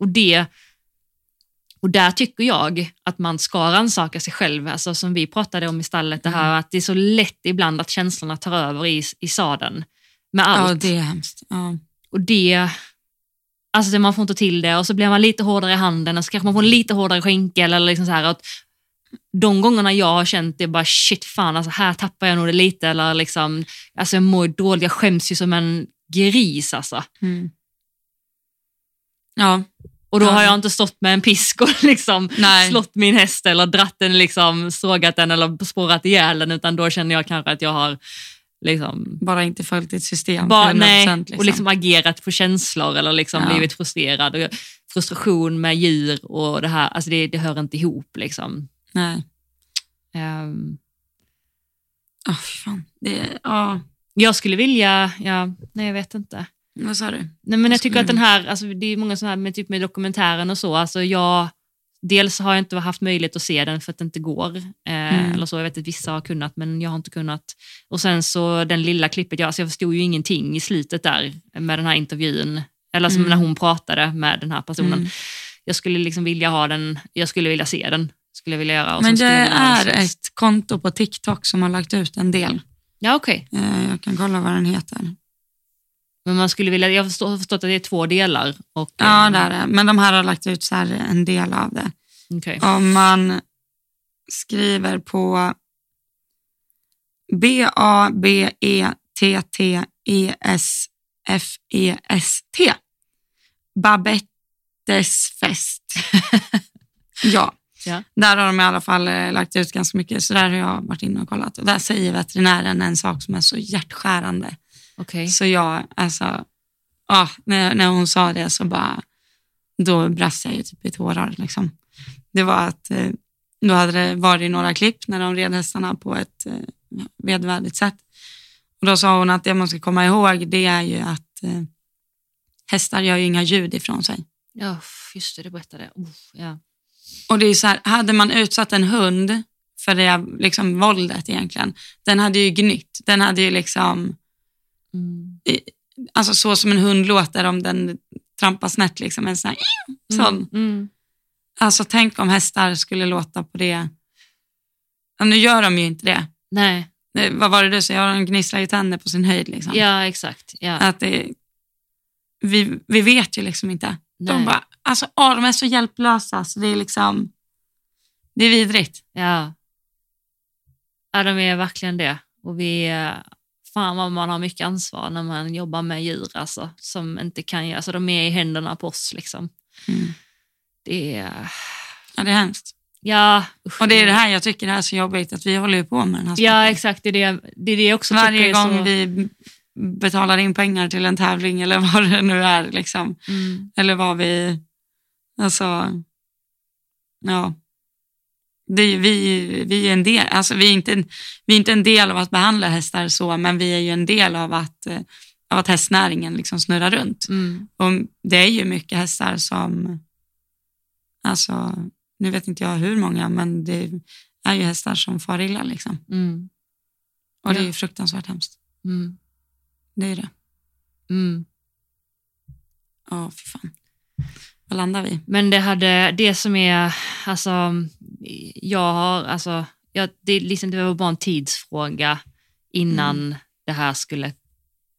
och det, Och där tycker jag att man ska rannsaka sig själv, alltså som vi pratade om i stallet, det här att det är så lätt ibland att känslorna tar över i, i sadeln med allt. Ja, det är hemskt. Ja. Och det, alltså man får inte till det och så blir man lite hårdare i handen och så kanske man får en lite hårdare skänkel. Eller liksom så här, att de gångerna jag har känt det, bara shit fan, alltså här tappar jag nog det lite. Eller liksom, alltså jag mår dåligt, jag skäms ju som en gris alltså. Mm. Ja, Och då Ja. har jag inte stått med en pisk och liksom Nej. slått min häst eller dratt den, liksom, sågat den eller spårat ihjäl den, utan då känner jag kanske att jag har liksom, bara inte följt ditt system. bara, 100%, nej, och liksom agerat på känslor eller liksom Ja. blivit frustrerad. Och frustration med djur och det här, alltså det, det hör inte ihop. Liksom. Nej. Ehm, Oh, fan. Det, ja, jag skulle vilja, ja, nej jag vet inte. Vad sa du? Nej, men jag tycker skulle att den du- här, alltså det är många sådana här med, typ med dokumentären och så, alltså jag, dels har jag inte haft möjlighet att se den för att det inte går. Eh, Mm. Eller så, jag vet att vissa har kunnat men jag har inte kunnat. Och sen så den lilla klippet, jag, alltså jag förstod ju ingenting i slutet där med den här intervjun. Eller som Mm. när hon pratade med den här personen. Mm. Jag skulle liksom vilja ha den, jag skulle vilja se den. Skulle jag vilja göra. Men det är den ett konto på TikTok som har lagt ut en del. Ja okej. Eh, Jag kan kolla vad den heter. Men man skulle vilja, jag har förstått, att det är två delar. Och, Ja, eh, det är det. Men de här har lagt ut så en del av det. okej. Om man skriver på E B-A-B-E-T-T-E-S-F-E-S-T. Babettes fest. ja. Ja. Där har de i alla fall eh, lagt ut ganska mycket, så där har jag varit inne och kollat. Och där säger veterinären en sak som är så hjärtskärande. Okej. Så jag, alltså, ja, när, när hon sa det så bara, då brast jag ju typ i tårar. Liksom. Det var att eh, då hade det varit några klipp när de red hästarna på ett eh, vedvärdigt sätt. Och då sa hon att det man ska komma ihåg det är ju att eh, hästar gör ju inga ljud ifrån sig. Ja, just det, det berättade. Oh, ja. Och det är så här, hade man utsatt en hund för det liksom våldet egentligen, den hade ju gnytt. Den hade ju liksom, Mm. alltså så som en hund låter om den trampar snett, liksom en sån här, sån. Mm. Alltså tänk om hästar skulle låta på det. Ja, nu gör de ju inte det. Nej, Vad var det du sa? Ja, de gnisslar ju tänder på sin höjd. Liksom. ja exakt. Ja. Att det, vi, vi vet ju liksom inte. Nej. De, bara, alltså, åh, de är så hjälplösa så det är liksom, det är vidrigt. Ja. ja, de är verkligen det. Och vi, eh, fan vad man har mycket ansvar när man jobbar med djur alltså, som inte kan göra, alltså de är i händerna på oss liksom. Mm. Det är, Ja, det är hemskt. ja. usch. Och det är det här jag tycker det är så jobbigt, att vi håller på med den här Ja, sporten. exakt. Det är det, det, är det jag också Varje gång så... vi betalar in pengar till en tävling eller vad det nu är. Liksom. Mm. Eller vad vi... Alltså... Ja. Det vi, vi är en del, alltså vi är, inte, vi är inte en del av att behandla hästar så, men vi är ju en del av att, eh, av att hästnäringen liksom snurrar runt. Mm. Och det är ju mycket hästar som, alltså, nu vet inte jag hur många, men det är ju hästar som far illa. Liksom. Mm. Och det är ju fruktansvärt hemskt. Mm. Det är det. Mm. Ja, fy fan. Vad landar vi? Men det, hade, det som är, alltså, jag har, alltså, jag, det, liksom, det var bara en tidsfråga innan Mm. det här skulle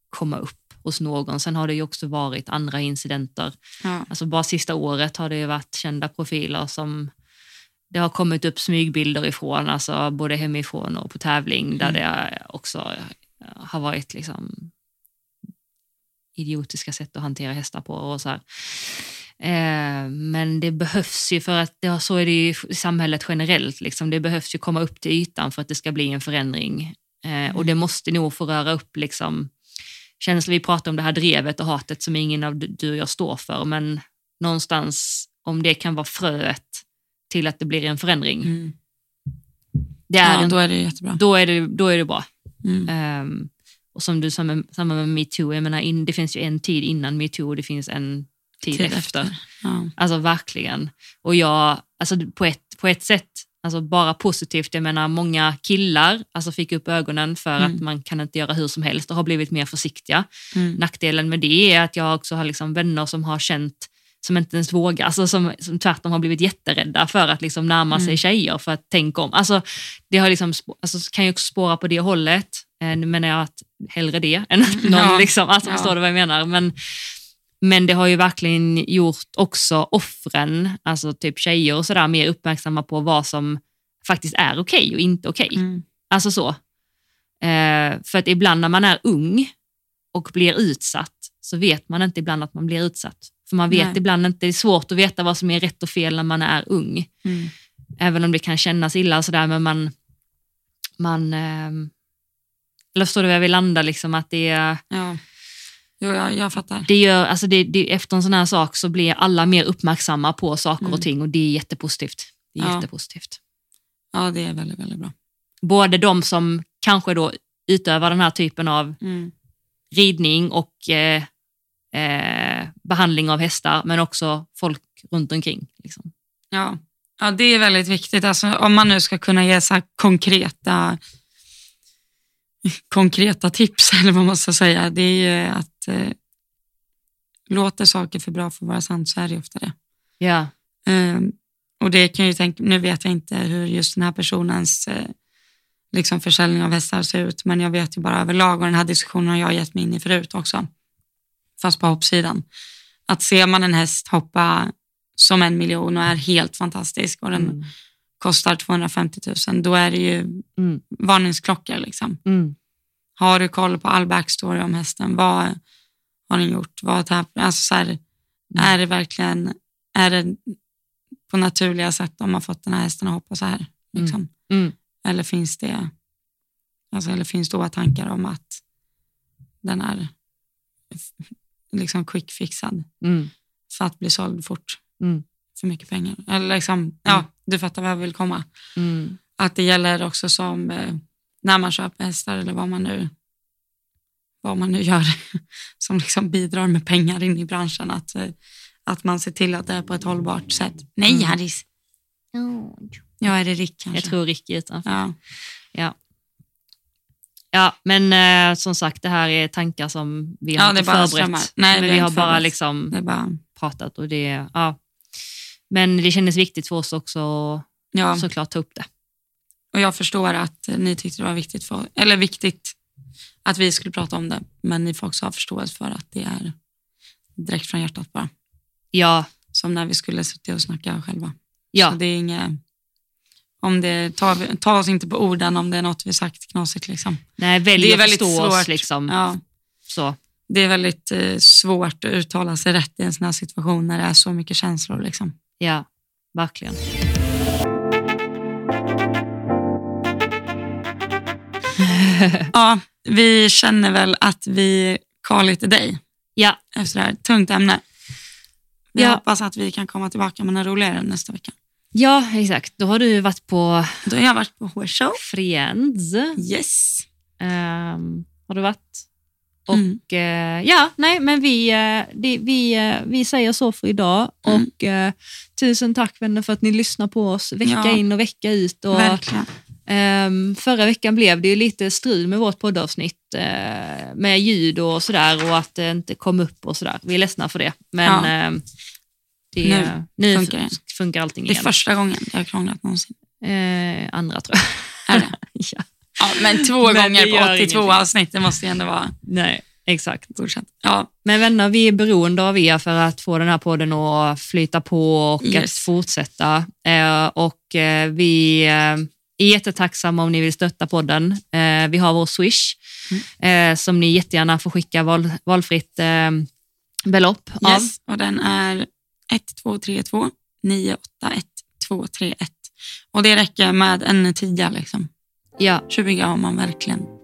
komma upp hos någon. Sen har det ju också varit andra incidenter. Ja. Alltså bara sista året har det ju varit kända profiler som det har kommit upp smygbilder ifrån, alltså både hemifrån och på tävling där Mm. det också har varit liksom idiotiska sätt att hantera hästar på. och så här. Eh, men det behövs ju för att det, så är det ju i samhället generellt. Liksom. Det behövs ju komma upp till ytan för att det ska bli en förändring. Eh, och det måste nog få röra upp liksom, känslor. Vi pratar om det här drevet och hatet som ingen av du och jag står för, men någonstans om det kan vara fröet till att det blir en förändring. Mm. Det är ja, en, då är det jättebra. då, är det, då är det bra. Mm. Ehm, och som du sa med, samma med metoo, jag menar, in, det finns ju en tid innan metoo och det finns en tid, Tid efter. Ja. Alltså verkligen. Och jag, alltså på ett, på ett sätt, alltså bara positivt, jag menar många killar alltså fick upp ögonen för Mm. att man kan inte göra hur som helst och har blivit mer försiktiga. Mm. Nackdelen med det är att jag också har liksom vänner som har känt som inte ens vågar, alltså som, som tvärtom har blivit jätterädda för att liksom närma sig Mm. tjejer för att tänka om. Alltså, det har liksom, alltså, kan ju också spåra på det hållet. Eh, Nu menar jag att hellre det än att någon Ja. liksom, alltså, Ja. förstår du vad jag menar? Men, men det har ju verkligen gjort också offren, alltså typ tjejer och sådär, mer uppmärksamma på vad som faktiskt är okej och inte okej. Mm. Alltså så. Eh, för att ibland när man är ung och blir utsatt så vet man inte ibland att man blir utsatt. För man vet Nej. ibland inte, det är svårt att veta vad som är rätt och fel när man är ung. Mm. Även om det kan kännas illa och sådär, men man... man eh, eller förstår du var jag vill landa? Liksom, att det, Ja. Jo, jag, jag fattar. det gör, alltså det, det, efter en sån här sak så blir alla mer uppmärksamma på saker Mm. och ting och det är jättepositivt. Det är Ja. jättepositivt. Ja, det är väldigt, väldigt bra. Både de som kanske då utövar den här typen av Mm. ridning och eh, eh, behandling av hästar, men också folk runt omkring. Liksom. Ja. ja, det är väldigt viktigt. Alltså, om man nu ska kunna ge så konkreta, konkreta tips, eller vad man ska säga, det är ju att eh, låter saker för bra för att vara sant så är det ofta det. Ja. Eh, och det kan jag ju tänka, nu vet jag inte hur just den här personens eh, liksom försäljning av hästar ser ut, men jag vet ju bara överlag och den här diskussionen har jag gett mig in i förut också, fast på hoppsidan. Att ser man en häst hoppa som en miljon och är helt fantastisk och den Mm. kostar 250 000, då är det ju Mm. varningsklockor. Liksom. Mm. Har du koll på all backstory om hästen? Vad har den gjort? Vad har alltså så här, Är det verkligen är det på naturliga sätt de har fått den här hästen att hoppa så här? Liksom? Mm. Eller finns det alltså, eller finns då tankar om att den är liksom quick fixad Mm. för att bli såld fort Mm. för mycket pengar? Eller liksom, ja, du fattar vad jag vill komma. Mm. Att det gäller också som eh, när man köper hästar eller vad man nu, vad man nu gör som liksom bidrar med pengar in i branschen. Att, eh, att man ser till att det är på ett hållbart sätt. Nej, Mm. Harris. Ja, är det Rick kanske? Jag tror Ricky utanför. Ja. Ja. Ja, men eh, som sagt, det här är tankar som vi har Ja, inte är förberett. strömmar. Nej, men vi har bara förberett. liksom är bara, pratat och det, ja. Men det kändes viktigt för oss också ja. såklart ta upp det. Och jag förstår att ni tyckte det var viktigt, för, eller viktigt att vi skulle prata om det, men ni får också ha förståelse för att det är direkt från hjärtat bara. Ja, Som när vi skulle sitta och snacka själva. ja, Så det är inget, om det, ta, ta oss inte på orden om det är något vi sagt knasigt. Liksom. nej, välj Det är att väldigt förstå oss svårt. liksom. Ja, Så. det är väldigt eh, svårt att uttala sig rätt i en sån här situation när det är så mycket känslor. Liksom. Ja, verkligen. Ja, vi känner väl att vi kar lite dig Ja, efter det här. Tungt ämne. Vi Ja. hoppas att vi kan komma tillbaka med en roligare nästa vecka. ja, exakt. Då har du varit på Då har jag varit på H-show. Friends. Yes. Ehm, har du varit? Och Mm. eh, ja, nej, men vi, eh, det, vi, eh, vi säger så för idag. Mm. Och eh, tusen tack vänner för att ni lyssnar på oss vecka Ja. in och vecka ut. Och, Verkligen. Ehm, förra veckan blev det ju lite strul med vårt poddavsnitt eh, med ljud och sådär och att det inte kom upp och sådär. Vi är ledsna för det. Men Ja. ehm, det, Nu nu funkar det. funkar allting Det är igen. första gången det har krånglat någonsin. Eh, andra tror jag. Är det? ja. Ja, men två Men gånger på 82 ingenting. avsnitt, det måste ju ändå vara Nej, exakt. godkänt. Ja, Men vänner, vi är beroende av er för att få den här podden att flyta på och Yes. att fortsätta. Eh, och vi är jättetacksamma om ni vill stötta podden. Eh, vi har vår Swish eh, som ni jättegärna får skicka val, valfritt eh, belopp av. yes. Och den är 1232 981 231. Och det räcker med en tia liksom. Ja, 20 har man verkligen.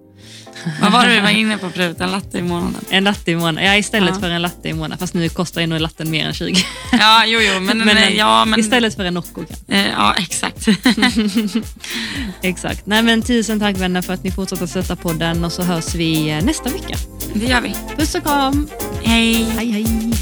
Vad var det vi var inne på förut? En latte i månaden? en latte i månaden. Ja, istället Ja. för en latte i månaden. Fast nu kostar ju nog latten mer än 20. Ja, jo, jo, men, Men en- ja, men Istället för en Nocco kanske. Eh, ja, exakt. Exakt. Nej, men tusen tack vänner för att ni fortsätter stötta podden och så hörs vi eh, nästa vecka. det gör vi. Puss och kram. Hej. Hej hej.